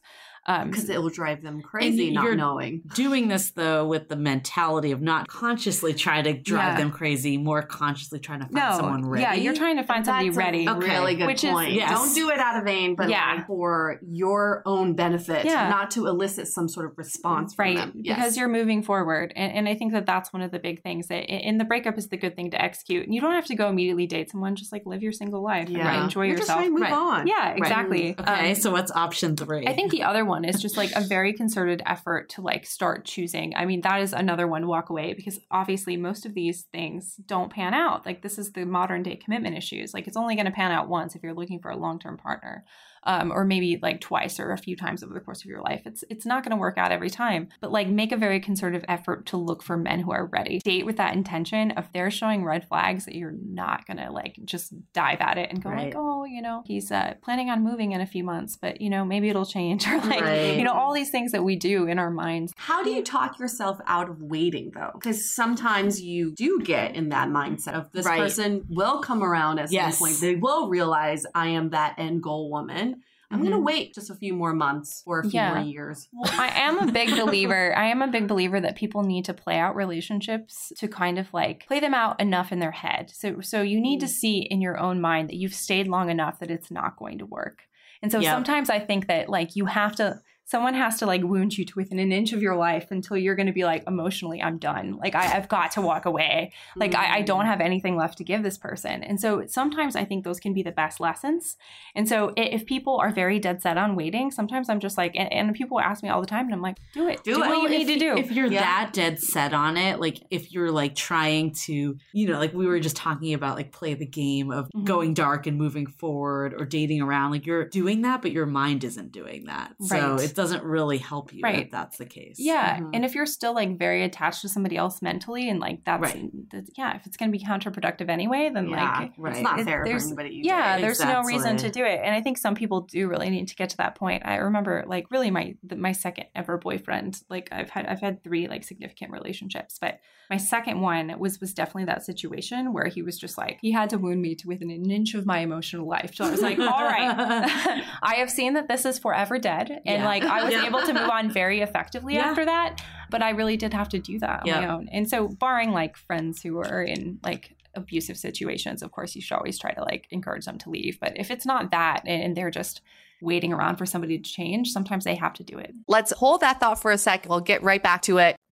Um, Because it will drive them crazy not you're- knowing. Doing this though with the mentality of not consciously trying to drive Yeah. them crazy, more consciously trying to find no, someone ready. yeah, you're trying to find somebody That's ready. A Okay. really good Which is- point. Yes. Don't do it out of vain, but Yeah. like for your own benefit, Yeah. not to elicit some sort of response from right them. Yes. because you're moving forward and, and i think that that's one of the big things that in the breakup is the good thing to execute and you don't have to go immediately date someone just like live your single life yeah. and enjoy You're just yourself trying to move Right. on. yeah exactly Okay, Um, so what's option three? I think the other one is just like a very concerted effort to like start choosing. I mean, that is another one walk away because obviously most of these things don't pan out. Like this is the modern day commitment issues. Like it's only going to pan out once if you're looking for a long term partner. Um, or maybe like twice or a few times over the course of your life. It's it's not going to work out every time, but like make a very concerted effort to look for men who are ready. Date with that intention of they're showing red flags that you're not going to like just dive at it and go Right. like, oh, you know, he's uh, planning on moving in a few months, but you know, maybe it'll change or like Right. you know all these things that we do in our minds. How do you talk yourself out of waiting though? Because sometimes you do get in that mindset of this Right. person will come around at Yes. some point. They will realize I am that end goal woman. I'm going to Mhm. wait just a few more months or a few Yeah. more years. Well, I am a big believer. I am a big believer that people need to play out relationships to kind of like play them out enough in their head. So so you need to see in your own mind that you've stayed long enough that it's not going to work. And so Yep. sometimes I think that like you have to someone has to like wound you to within an inch of your life until you're going to be like emotionally i'm done like I, i've got to walk away like I, I don't have anything left to give this person and so sometimes i think those can be the best lessons and so if people are very dead set on waiting sometimes i'm just like and, and people ask me all the time and i'm like do it Do do, it. what you Well, need to do If you're Yeah. that dead set on it, like if you're like trying to, you know, like we were just talking about, like play the game of Mhm. going dark and moving forward or dating around, like you're doing that, but your mind isn't doing that. right. So Right. Doesn't really help you Right. if that's the case. Yeah, Mhm. and if you're still like very attached to somebody else mentally, and like that's, Right. that's yeah, if it's going to be counterproductive anyway, then yeah, like right. it's not it- fair for anybody. Yeah, there's no reason to do it. And I think some people do really need to get to that point. I remember like really my the, my second ever boyfriend. Like I've had I've had three like significant relationships, but my second one was was definitely that situation where he was just like he had to wound me to within an inch of my emotional life. So I was like, all right, I have seen that this is forever dead, and Yeah. like I was Yeah. able to move on very effectively Yeah. after that. But I really did have to do that on my own. And so, barring like friends who are in like abusive situations, of course, you should always try to like encourage them to leave. But if it's not that, and they're just waiting around for somebody to change, sometimes they have to do it. Let's hold that thought for a sec. We'll get right back to it.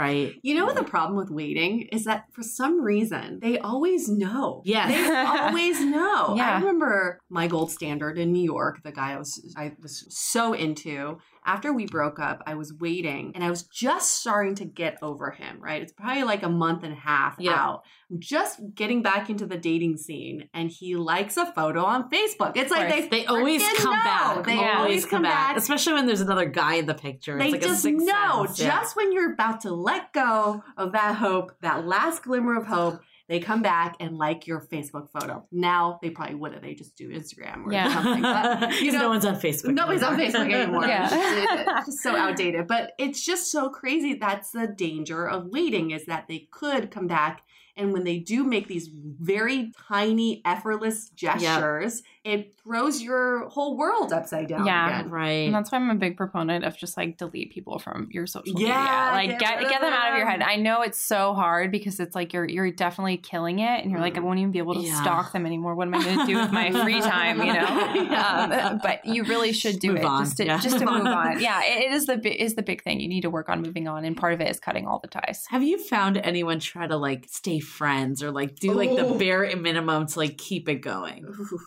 Right. You know what the problem with waiting is that for some reason they always know. Yes. They always know. Yeah. I remember my gold standard in New York, the guy I was I was so into. After we broke up, I was waiting and I was just starting to get over him, right? It's probably like a month and a half Yeah. out. I'm just getting back into the dating scene and he likes a photo on Facebook. It's like they They always come know. back. They always, always come back. back. Especially when there's another guy in the picture. They it's like just know, yeah. just when you're about to let go of that hope, that last glimmer of hope, they come back and like your Facebook photo. Now they probably wouldn't. They just do Instagram or Yeah. something. But, you know, no one's on Facebook. Nobody's on. Facebook anymore. Yeah. It's so outdated. But it's just so crazy. That's the danger of waiting is that they could come back. And when they do make these very tiny, effortless gestures, it throws your whole world upside down Yeah. again. right. And that's why I'm a big proponent of just like delete people from your social Yeah, media. Like get get get, of them out of your head. I know it's so hard because it's like you're you're definitely killing it, and you're like I won't even be able to Yeah. stalk them anymore. What am I going to do with my free time? You know. Yeah. Um, but you really should do Move it on. just to Yeah. just to move on. Yeah, it, it is the is the big thing. You need to work on moving on, and part of it is cutting all the ties. Have you found anyone try to like stay friends or like do like the Oh. bare minimum to like keep it going?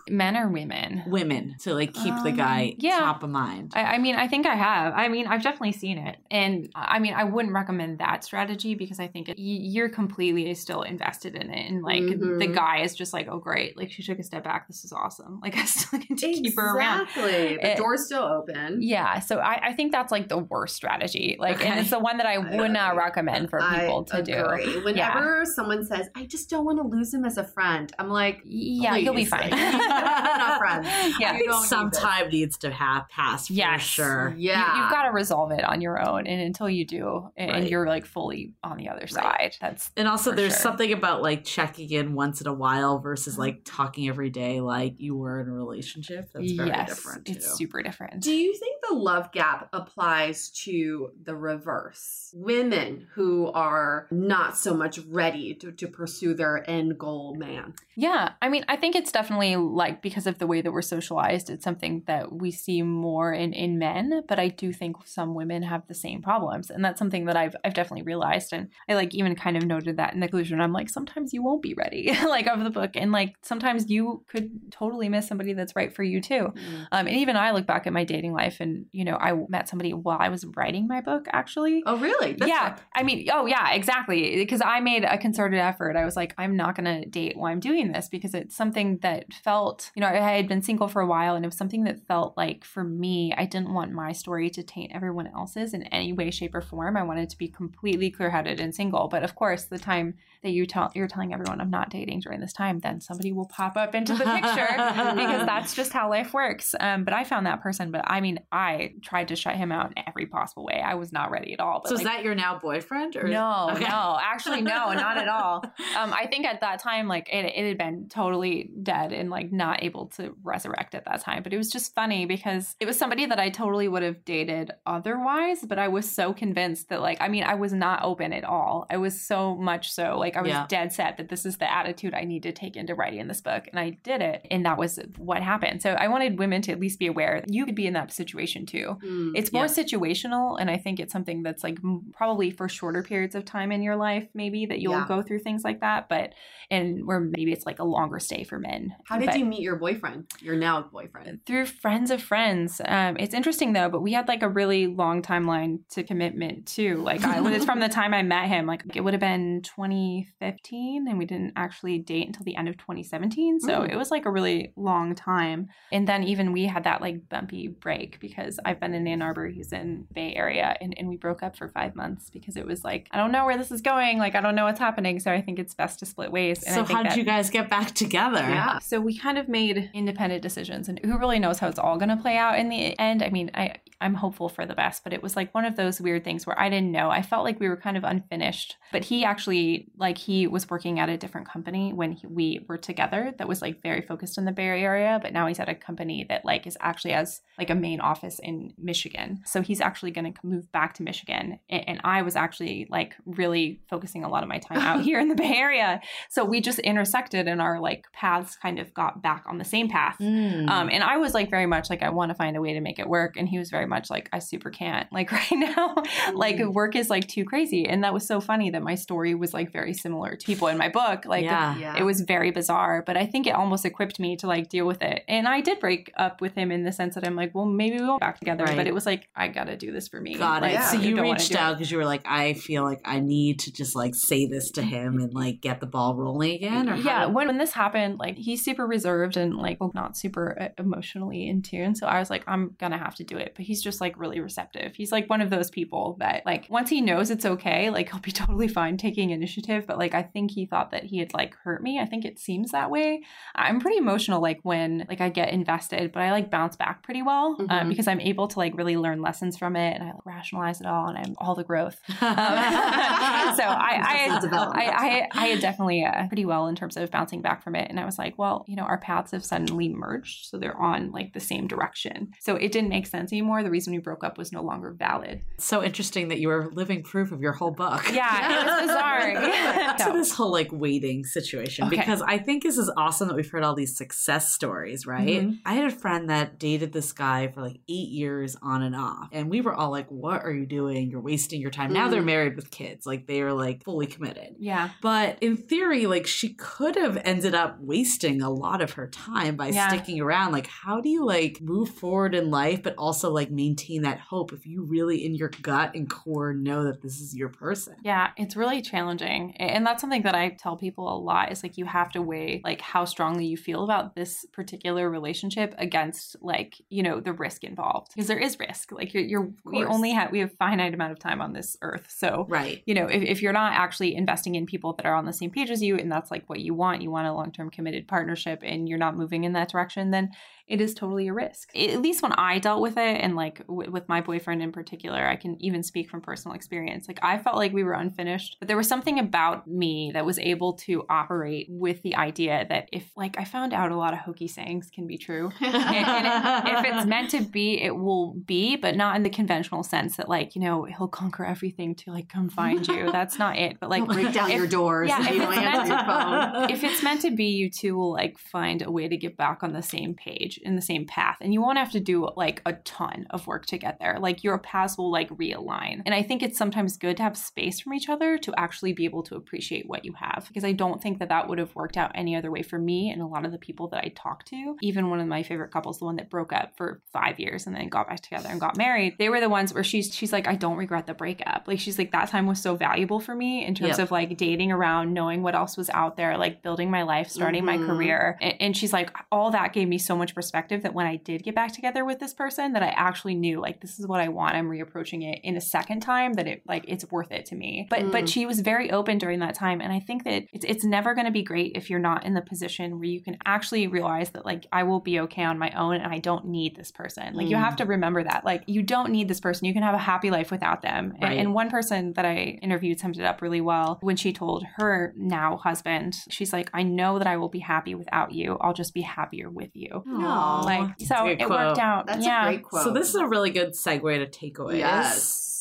Men or women? Women to like keep the Um, guy yeah. top of mind. I, I mean, I think I have. I mean, I've definitely seen it, and I mean, I wouldn't recommend that strategy because I think it, you're completely still invested in it, and like Mhm. the guy is just like, oh great, like she took a step back. This is awesome. Like I still get to keep her around. Exactly. The It- door's still open. Yeah, so I, I think that's like the worst strategy. Like, and it's the one that I would not recommend for people to do. agree. Whenever someone says says, "I just don't want to lose him as a friend," I'm like, Yeah, you'll be fine. like, we're not friends. Yeah. I think don't need some this. time needs to have passed for Yes. sure. Yeah, You, have got to resolve it on your own, and until you do, and, and Right. you're like fully on the other side, that's And also, there's sure. something about like checking in once in a while versus like talking every day like you were in a relationship. That's very yes, different too. it's super different. Do you think the love gap applies to the reverse? Women who are not so much ready to, to pursue their end goal man. Yeah, I mean, I think it's definitely like because of the way that we're socialized, it's something that we see more in in men. But I do think some women have the same problems, and that's something that I've I've definitely realized. And I like even kind of noted that in the conclusion. I'm like, sometimes you won't be ready, like of the book, and like sometimes you could totally miss somebody that's right for you too. Um, and even I look back at my dating life, and you know, I met somebody while I was writing my book, actually. Oh, really? That's yeah, I mean, oh yeah, exactly. Because I made a concerted effort. I was like, I'm not going to date while I'm doing this because it's something that felt, you know, I had been single for a while, and it was something that felt like for me, I didn't want my story to taint everyone else's in any way, shape, or form. I wanted to be completely clear-headed and single. But of course, the time that you tell you're telling everyone I'm not dating during this time, then somebody will pop up into the picture because that's just how life works. Um, but I found that person. But I mean, I tried to shut him out in every possible way. I was not ready at all. But so like, is that your now boyfriend? Or no, Okay. no, actually, no, not at all. Um, I think at that time, like it, it had been totally dead and like not able to resurrect at that time. But it was just funny because it was somebody that I totally would have dated otherwise. But I was so convinced that, like, I mean, I was not open at all. I was so much so, like, I was Yeah. dead set that this is the attitude I need to take into writing this book. And I did it. And that was what happened. So I wanted women to at least be aware that you could be in that situation too. Mm. It's more Yeah. situational, and I think it's something that's like probably for shorter periods of time in your life, maybe that you'll Yeah. go through things like that. But and where maybe it's like a longer stay for men. How did But you meet your boyfriend? Your now boyfriend. Through friends of friends. Um, it's interesting though, but we had like a really long timeline to commitment too. Like I, it's from the time I met him. Like it would have been 2015, and we didn't actually date until the end of 2017. So Mm. it was like a really long time. And then even we had that like bumpy break because I've been in Ann Arbor, he's in Bay Area, and, and we broke up for five months because it was like I don't know where this is going. Like I don't know what's happening. So I think it's best to split ways. And I So how did you guys get back together? Yeah. so we kind of made independent decisions and who really knows how it's all going to play out in the end. I mean i i'm hopeful for the best but it was like one of those weird things where i didn't know i felt like we were kind of unfinished but he actually like he was working at a different company when he, we were together that was like very focused in the bay area but now he's at a company that like is actually has like a main office in michigan so he's actually going to move back to michigan and, and i was actually like really focusing a lot of my time out here in the bay area so we just intersected and our like paths kind of got back on the same path. Mm. Um, and I was like very much like I want to find a way to make it work, and he was very much like I super can't. Like right now, like Mm. work is like too crazy, and that was so funny that my story was like very similar to people in my book. Like yeah. Yeah. it was very bizarre, but I think it almost equipped me to like deal with it. And I did break up with him in the sense that I'm like, well, maybe we won't back together. Right. But it was like I got to do this for me. Got Like, it. Yeah. So you reached out because you were like, I feel like I need to just like say this to him and like get the ball rolling again. Or yeah did- when, when this happened like he's super reserved and like not super uh, emotionally in tune so i was like i'm gonna have to do it but he's just like really receptive he's like one of those people that like once he knows it's okay like he'll be totally fine taking initiative but like i think he thought that he had like hurt me i think it seems that way i'm pretty emotional like when like i get invested but i like bounce back pretty well um, Mhm. because i'm able to like really learn lessons from it and i like, rationalize it all and i'm all the growth um, so I, I. I, I, I had definitely uh, pretty well in terms of bouncing back from it. And I was like, well, you know, our paths have suddenly merged. So they're on like the same direction. So it didn't make sense anymore. The reason we broke up was no longer valid. so interesting that you are living proof of your whole book. Yeah, it was bizarre. To this whole like waiting situation Okay. because I think this is awesome that we've heard all these success stories, right? Mhm. I had a friend that dated this guy for like eight years on and off, and we were all like, "What are you doing? You're wasting your time." Now Mm. they're married with kids, like they are like fully committed. Yeah. But in theory, like she could have ended up wasting a lot of her time by Yeah. sticking around. Like, how do you like move forward in life, but also like maintain that hope if you really in your gut and core know that this is your person? Yeah, it's really challenging. And that's something that I tell people a lot is like you have to weigh like how strongly you feel about this particular relationship against like, you know, the risk involved. Because there is risk. Like you're, you're we only have we have finite amount of time on this earth. So Right. you know, if, if you're not actually investing in people that are on the same page as you and that's like what you want, you want a long term committed partnership and you're not moving in that direction, then it is totally a risk. At least when I dealt with it, and like w- with my boyfriend in particular, I can even speak from personal experience. Like I felt like we were unfinished, but there was something about me that was able to operate with the idea that if, like, I found out a lot of hokey sayings can be true. and, and if, if it's meant to be, it will be, but not in the conventional sense that, like, you know, he'll conquer everything to like come find you. That's not it. But like, break down if- your doors Yeah, if it's don't meant your phone. if it's meant to be, you two will like find a way to get back on the same page in the same path, and you won't have to do like a ton of work to get there. Like your paths will like realign. And I think it's sometimes good to have space from each other to actually be able to appreciate what you have, because I don't think that that would have worked out any other way for me and a lot of the people that I talked to. Even one of my favorite couples, the one that broke up for five years and then got back together and got married, they were the ones where she's she's like, I don't regret the breakup. Like she's like that time was so valuable for me in terms Yep. of like dating around, knowing what else was out there, like building my life, starting my Mhm. career. And, and she's like, all that gave me so much perspective that when I did get back together with this person, that I actually knew like this is what I want. I'm reapproaching it in a second time that it like it's worth it to me. But but Mm. she was very open during that time. And I think that it's it's never gonna be great if you're not in the position where you can actually realize that like I will be okay on my own and I don't need this person. Like you Mm. have to remember that. Like you don't need this person. You can have a happy life without them. And- Right. And one person that I interviewed summed it up really well when she told her now husband, she's like, I know that I will be happy without you. I'll just be happier with you. Aw. Like so it good worked out. That's yeah. a great quote. So this is a really good segue to takeaways. Yes.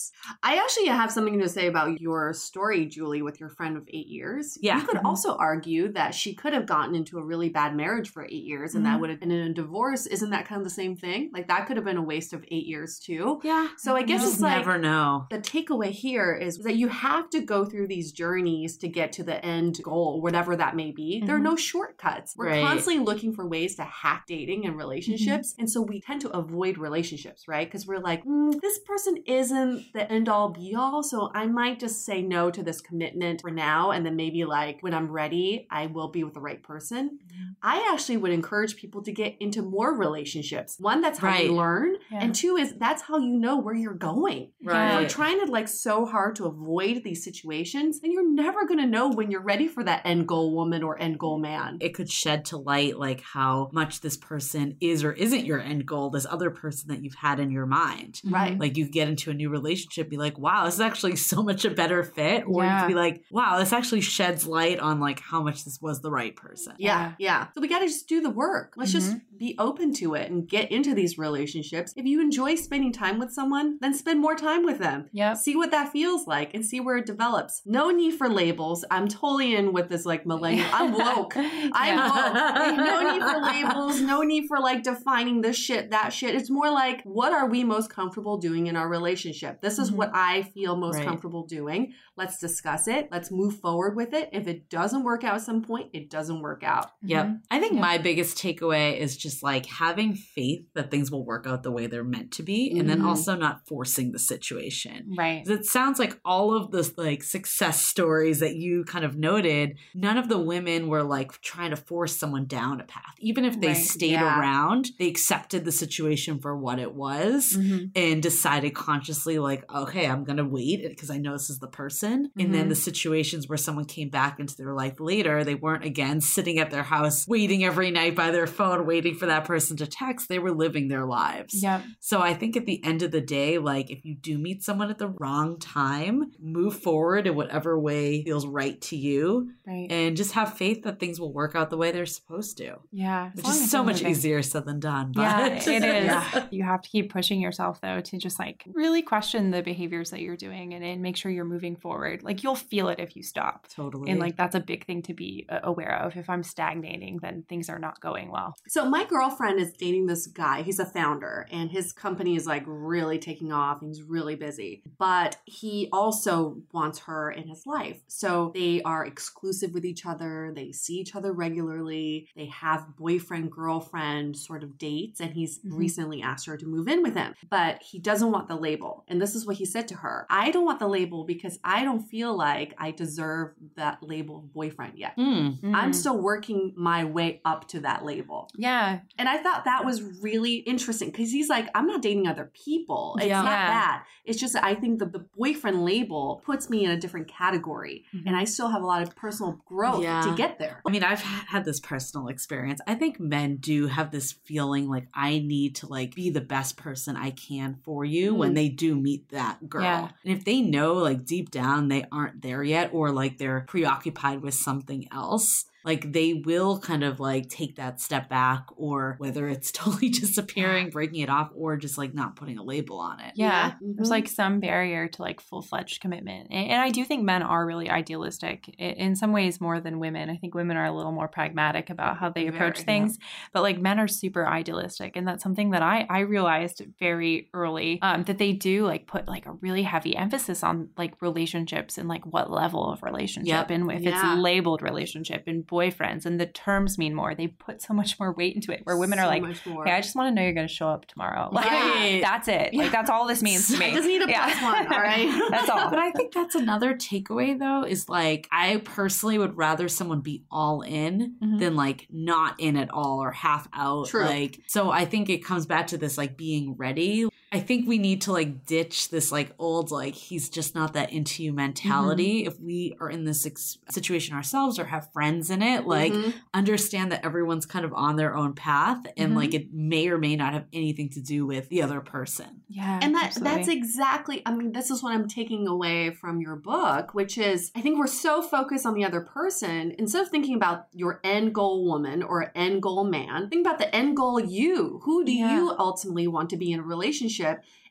I actually have something to say about your story, Julie, with your friend of eight years. Yeah. You could Mhm. also argue that she could have gotten into a really bad marriage for eight years and that Mhm. would have been in a divorce. Isn't that kind of the same thing? Like that could have been a waste of eight years too. Yeah. So I guess it's like never know. the takeaway here is that you have to go through these journeys to get to the end goal, whatever that may be. There are Mhm. no shortcuts. We're Right. constantly looking for ways to hack dating and relationships. And so we tend to avoid relationships, right? Because we're like, "Mm, this person isn't the end all be all. So I might just say no to this commitment for now. And then maybe like when I'm ready, I will be with the right person. Mm-hmm. I actually would encourage people to get into more relationships. One, that's how Right. you learn. Yeah. And two is that's how you know where you're going. If you're trying to like so hard to avoid these situations, then you're never gonna know when you're ready for that end goal woman or end goal man. it could shed to light like how much this person is or isn't your end goal this other person that you've had in your mind Right. like you get into a new relationship be like wow this is actually so much a better fit or you Yeah. could be like wow this actually sheds light on like how much this was the right person Yeah, yeah. So we got to just do the work. Let's just mm-hmm. be open to it and get into these relationships. If you enjoy spending time with someone, then spend more time with them. Yeah. See what that feels like and see where it develops. No need for labels. I'm totally in with this like millennial. I'm woke. I'm woke. No need for labels. No need for like defining this shit, that shit. It's more like, what are we most comfortable doing in our relationship? This is Mhm. what I feel most Right. comfortable doing. Let's discuss it. Let's move forward with it. If it doesn't work out at some point, it doesn't work out. Yep. Mhm. I think Yep. my biggest takeaway is just like having faith that things will work out the way they're meant to be and then Mhm. also not forcing the situation. Right. It sounds like all of the like success stories that you kind of noted, none of the women were like trying to force someone down a path. Even if they Right. stayed Yeah. around, they accepted the situation for what it was Mhm. and decided consciously like, okay, I'm going to wait eh, because I know this is the person. And then the mm-hmm. situations where someone came back into their life later, they weren't again sitting at their house waiting every night by their phone waiting for that person to text. They were living their lives. Yep. So I think at the end of the day, like if you do meet someone at the wrong time, move forward in whatever way feels right to you Right. and just have faith that things will work out the way they're supposed to. yeah. Which is so much moving. easier said than done. But Yeah, it is. Yeah. You have to keep pushing yourself though to just like really question the behaviors that you're doing and, and make sure you're moving forward. Like you'll feel it if you stop. Totally. And like that's a big thing to be uh, aware of. If I'm stagnating, then things are not going well. So my girlfriend is dating this guy. He's a founder and his company is like really taking off. He's really busy. But he also wants her in his life. So they are exclusive with each other. They see each other regularly. They have boyfriend girlfriend sort of dates and he's Mhm. recently asked her to move in with him. But he doesn't want the label. And this is what he he said to her, I don't want the label because I don't feel like I deserve that label of boyfriend yet. Mm. I'm still working my way up to that label. Yeah. And I thought that was really interesting because he's like, I'm not dating other people. It's Yeah. not that. It's just that I think the, the boyfriend label puts me in a different category. And I still have a lot of personal growth Yeah. to get there. I mean, I've had this personal experience. I think men do have this feeling like I need to like be the best person I can for you when Mhm. they do meet that girl. Yeah. And if they know like deep down they aren't there yet or like they're preoccupied with something else, like they will kind of like take that step back or whether it's totally disappearing, breaking it off or just like not putting a label on it. Yeah, Mhm. there's like some barrier to like full fledged commitment, and, and I do think men are really idealistic i- in some ways more than women. I think women are a little more pragmatic about how they approach Very, things, but like men are super idealistic, and that's something that I I realized very early um, that they do like put like a really heavy emphasis on like relationships and like what level of relationship, Yep. and if Yeah. it's labeled relationship and boyfriends, and the terms mean more. They put so much more weight into it. Where women are like, much "Hey, I just want to know you're going to show up tomorrow." Like, Right. that's it. Yeah. Like that's all this means to me. I just need a Yeah. plus one, all right? that's all. But I think that's another takeaway though is like I personally would rather someone be all in Mhm. than like not in at all or half out. True. Like so I think it comes back to this like being ready. I think we need to like ditch this like old like he's just not that into you mentality. If we are in this ex- situation ourselves or have friends in it, like Mhm. understand that everyone's kind of on their own path and Mhm. like it may or may not have anything to do with the other person. yeah, and that absolutely. that's exactly i mean this is what i'm taking away from your book which is i think we're so focused on the other person instead of thinking about your end goal woman or end goal man think about the end goal you who do Yeah. you ultimately want to be in a relationship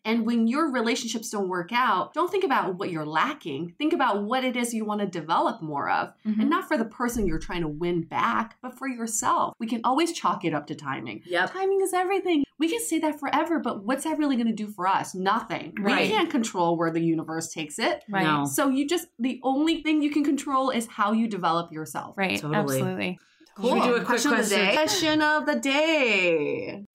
and when your relationships don't work out, don't think about what you're lacking. Think about what it is you want to develop more of. Mhm. And not for the person you're trying to win back, but for yourself. We can always chalk it up to timing. Yep. Timing is everything. We can say that forever, but what's that really going to do for us? Nothing. Right. We can't control where the universe takes it. right, No. So you just, the only thing you can control is how you develop yourself. right, Totally. absolutely. Should we do a quick question, Of the day? question of the day.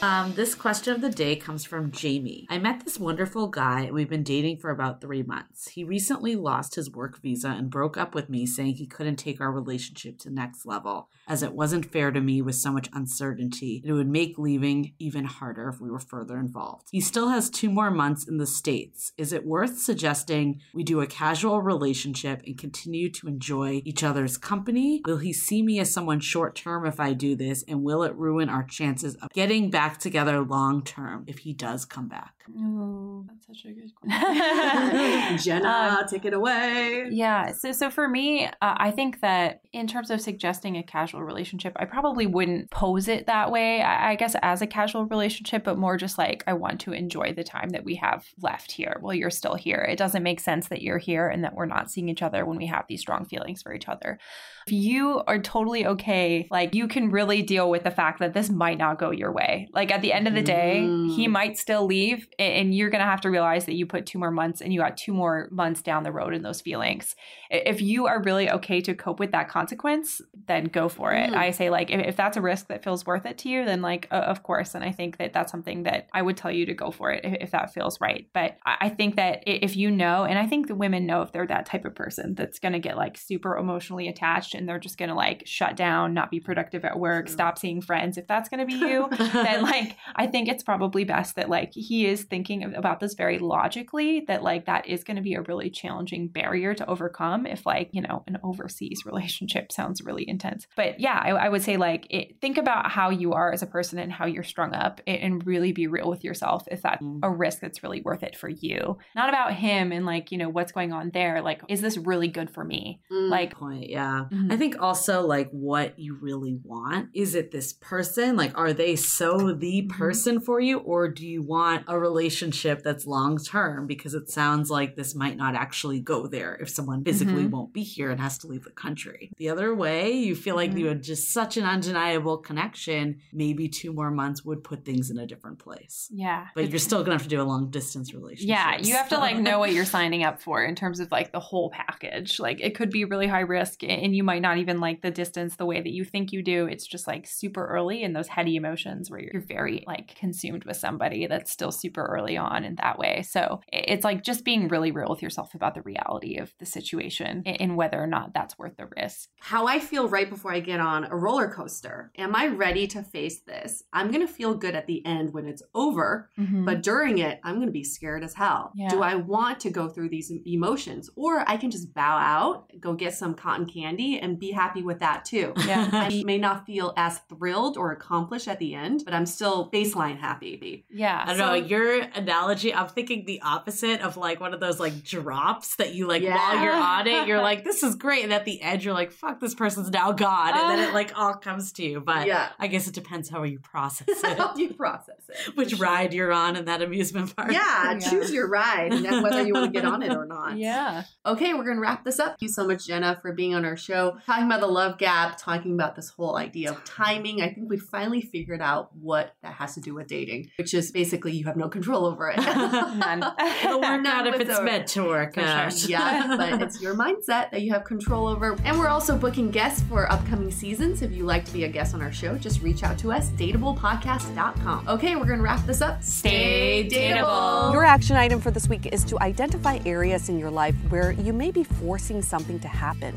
Um, this question of the day comes from Jamie. I met this wonderful guy and we've been dating for about three months. He recently lost his work visa and broke up with me, saying he couldn't take our relationship to the next level, as it wasn't fair to me with so much uncertainty. It would make leaving even harder if we were further involved. He still has two more months in the States. Is it worth suggesting we do a casual relationship and continue to enjoy each other's company? Will he see me as someone short term if I do this? And will it ruin our chances of getting back together long term if he does come back? Oh, that's such a good question. Jenna, Um, take it away. Yeah. So, so for me, uh, I think that in terms of suggesting a casual relationship, I probably wouldn't pose it that way. I, I guess as a casual relationship, but more just like I want to enjoy the time that we have left here while you're still here. It doesn't make sense that you're here and that we're not seeing each other when we have these strong feelings for each other. If you are totally okay, like you can really deal with the fact that this might not go your way. Like at the end of the day, Mm. he might still leave and you're going to have to realize that you put two more months and you got two more months down the road in those feelings. If you are really okay to cope with that consequence, then go for it. Mm. I say like if, if that's a risk that feels worth it to you, then like uh, of course. And I think that that's something that I would tell you to go for it if, if that feels right. But I I think that if you know, and I think the women know if they're that type of person that's going to get like super emotionally attached and they're just going to like shut down, not be productive at work, stop seeing friends. If that's going to be you, then like I think it's probably best that like he is thinking about this very logically that like that is going to be a really challenging barrier to overcome if like you know an overseas relationship sounds really intense but yeah i, I would say like it, think about how you are as a person and how you're strung up and really be real with yourself if that's Mm. a risk that's really worth it for you not about him and like you know what's going on there like is this really good for me Mm. like point yeah Mhm. i think also like what you really want is it this person like are they so the Mhm. person for you or do you want a relationship that's long term because it sounds like this might not actually go there if someone physically Mhm. won't be here and has to leave the country the other way you feel like Mhm. you had just such an undeniable connection maybe two more months would put things in a different place yeah but you're still gonna have to do a long distance relationship Yeah, you have to like know what you're signing up for in terms of like the whole package. Like it could be really high risk and you might not even like the distance the way that you think you do. It's just like super early and those heady emotions where you're very like consumed with somebody that's still super super early on in that way. So it's like just being really real with yourself about the reality of the situation and whether or not that's worth the risk. How I feel right before I get on a roller coaster. Am I ready to face this? I'm going to feel good at the end when it's over, mm-hmm. but during it, I'm going to be scared as hell. Yeah. Do I want to go through these emotions? Or I can just bow out, go get some cotton candy, and be happy with that too. Yeah. I may not feel as thrilled or accomplished at the end, but I'm still baseline happy. Yeah. I don't so, know. Your analogy, I'm thinking the opposite of like one of those like drops that you like yeah. while you're on it, you're like, this is great. And at the end, you're like, fuck, this person's now gone. And then it like all comes to you. But yeah. I guess it depends how you process it. how you process it. Which sure. ride you're on in that amusement park. Yeah, yeah. choose your ride and whether you want to get on it or not. Yeah. Okay, we're going to wrap this up. Thank you so much, Jenna, for being on our show, talking about the love gap, talking about this whole idea of timing. I think we finally figured out what that has to do with dating, which is basically you have no control over it. None. It'll work out if it's over. meant to work out. Sure. Yeah, but it's your mindset that you have control over. And we're also booking guests for upcoming seasons. If you'd like to be a guest on our show, just reach out to us, dateablepodcast.com. Okay, we're going to wrap this up. Stay dateable. Your action item for this week is to identify areas in your life where you may be forcing something to happen.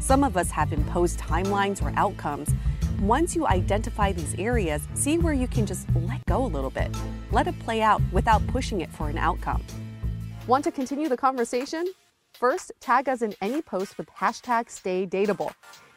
Some of us have imposed timelines or outcomes. Once you identify these areas, see where you can just let go a little bit. Let it play out without pushing it for an outcome. Want to continue the conversation? First, tag us in any post with hashtag StayDateable.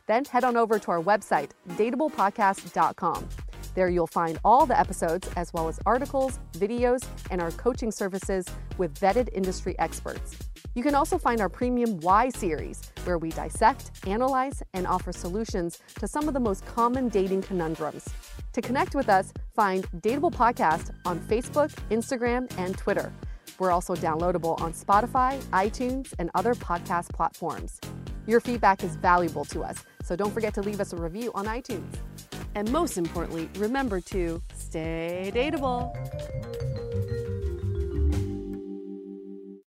Then head on over to our website, dateablepodcast.com. There you'll find all the episodes, as well as articles, videos, and our coaching services with vetted industry experts. You can also find our premium Why series, where we dissect, analyze, and offer solutions to some of the most common dating conundrums. To connect with us, find Dateable Podcast on Facebook, Instagram, and Twitter. We're also downloadable on Spotify, iTunes, and other podcast platforms. Your feedback is valuable to us, so don't forget to leave us a review on iTunes. And most importantly, remember to stay dateable.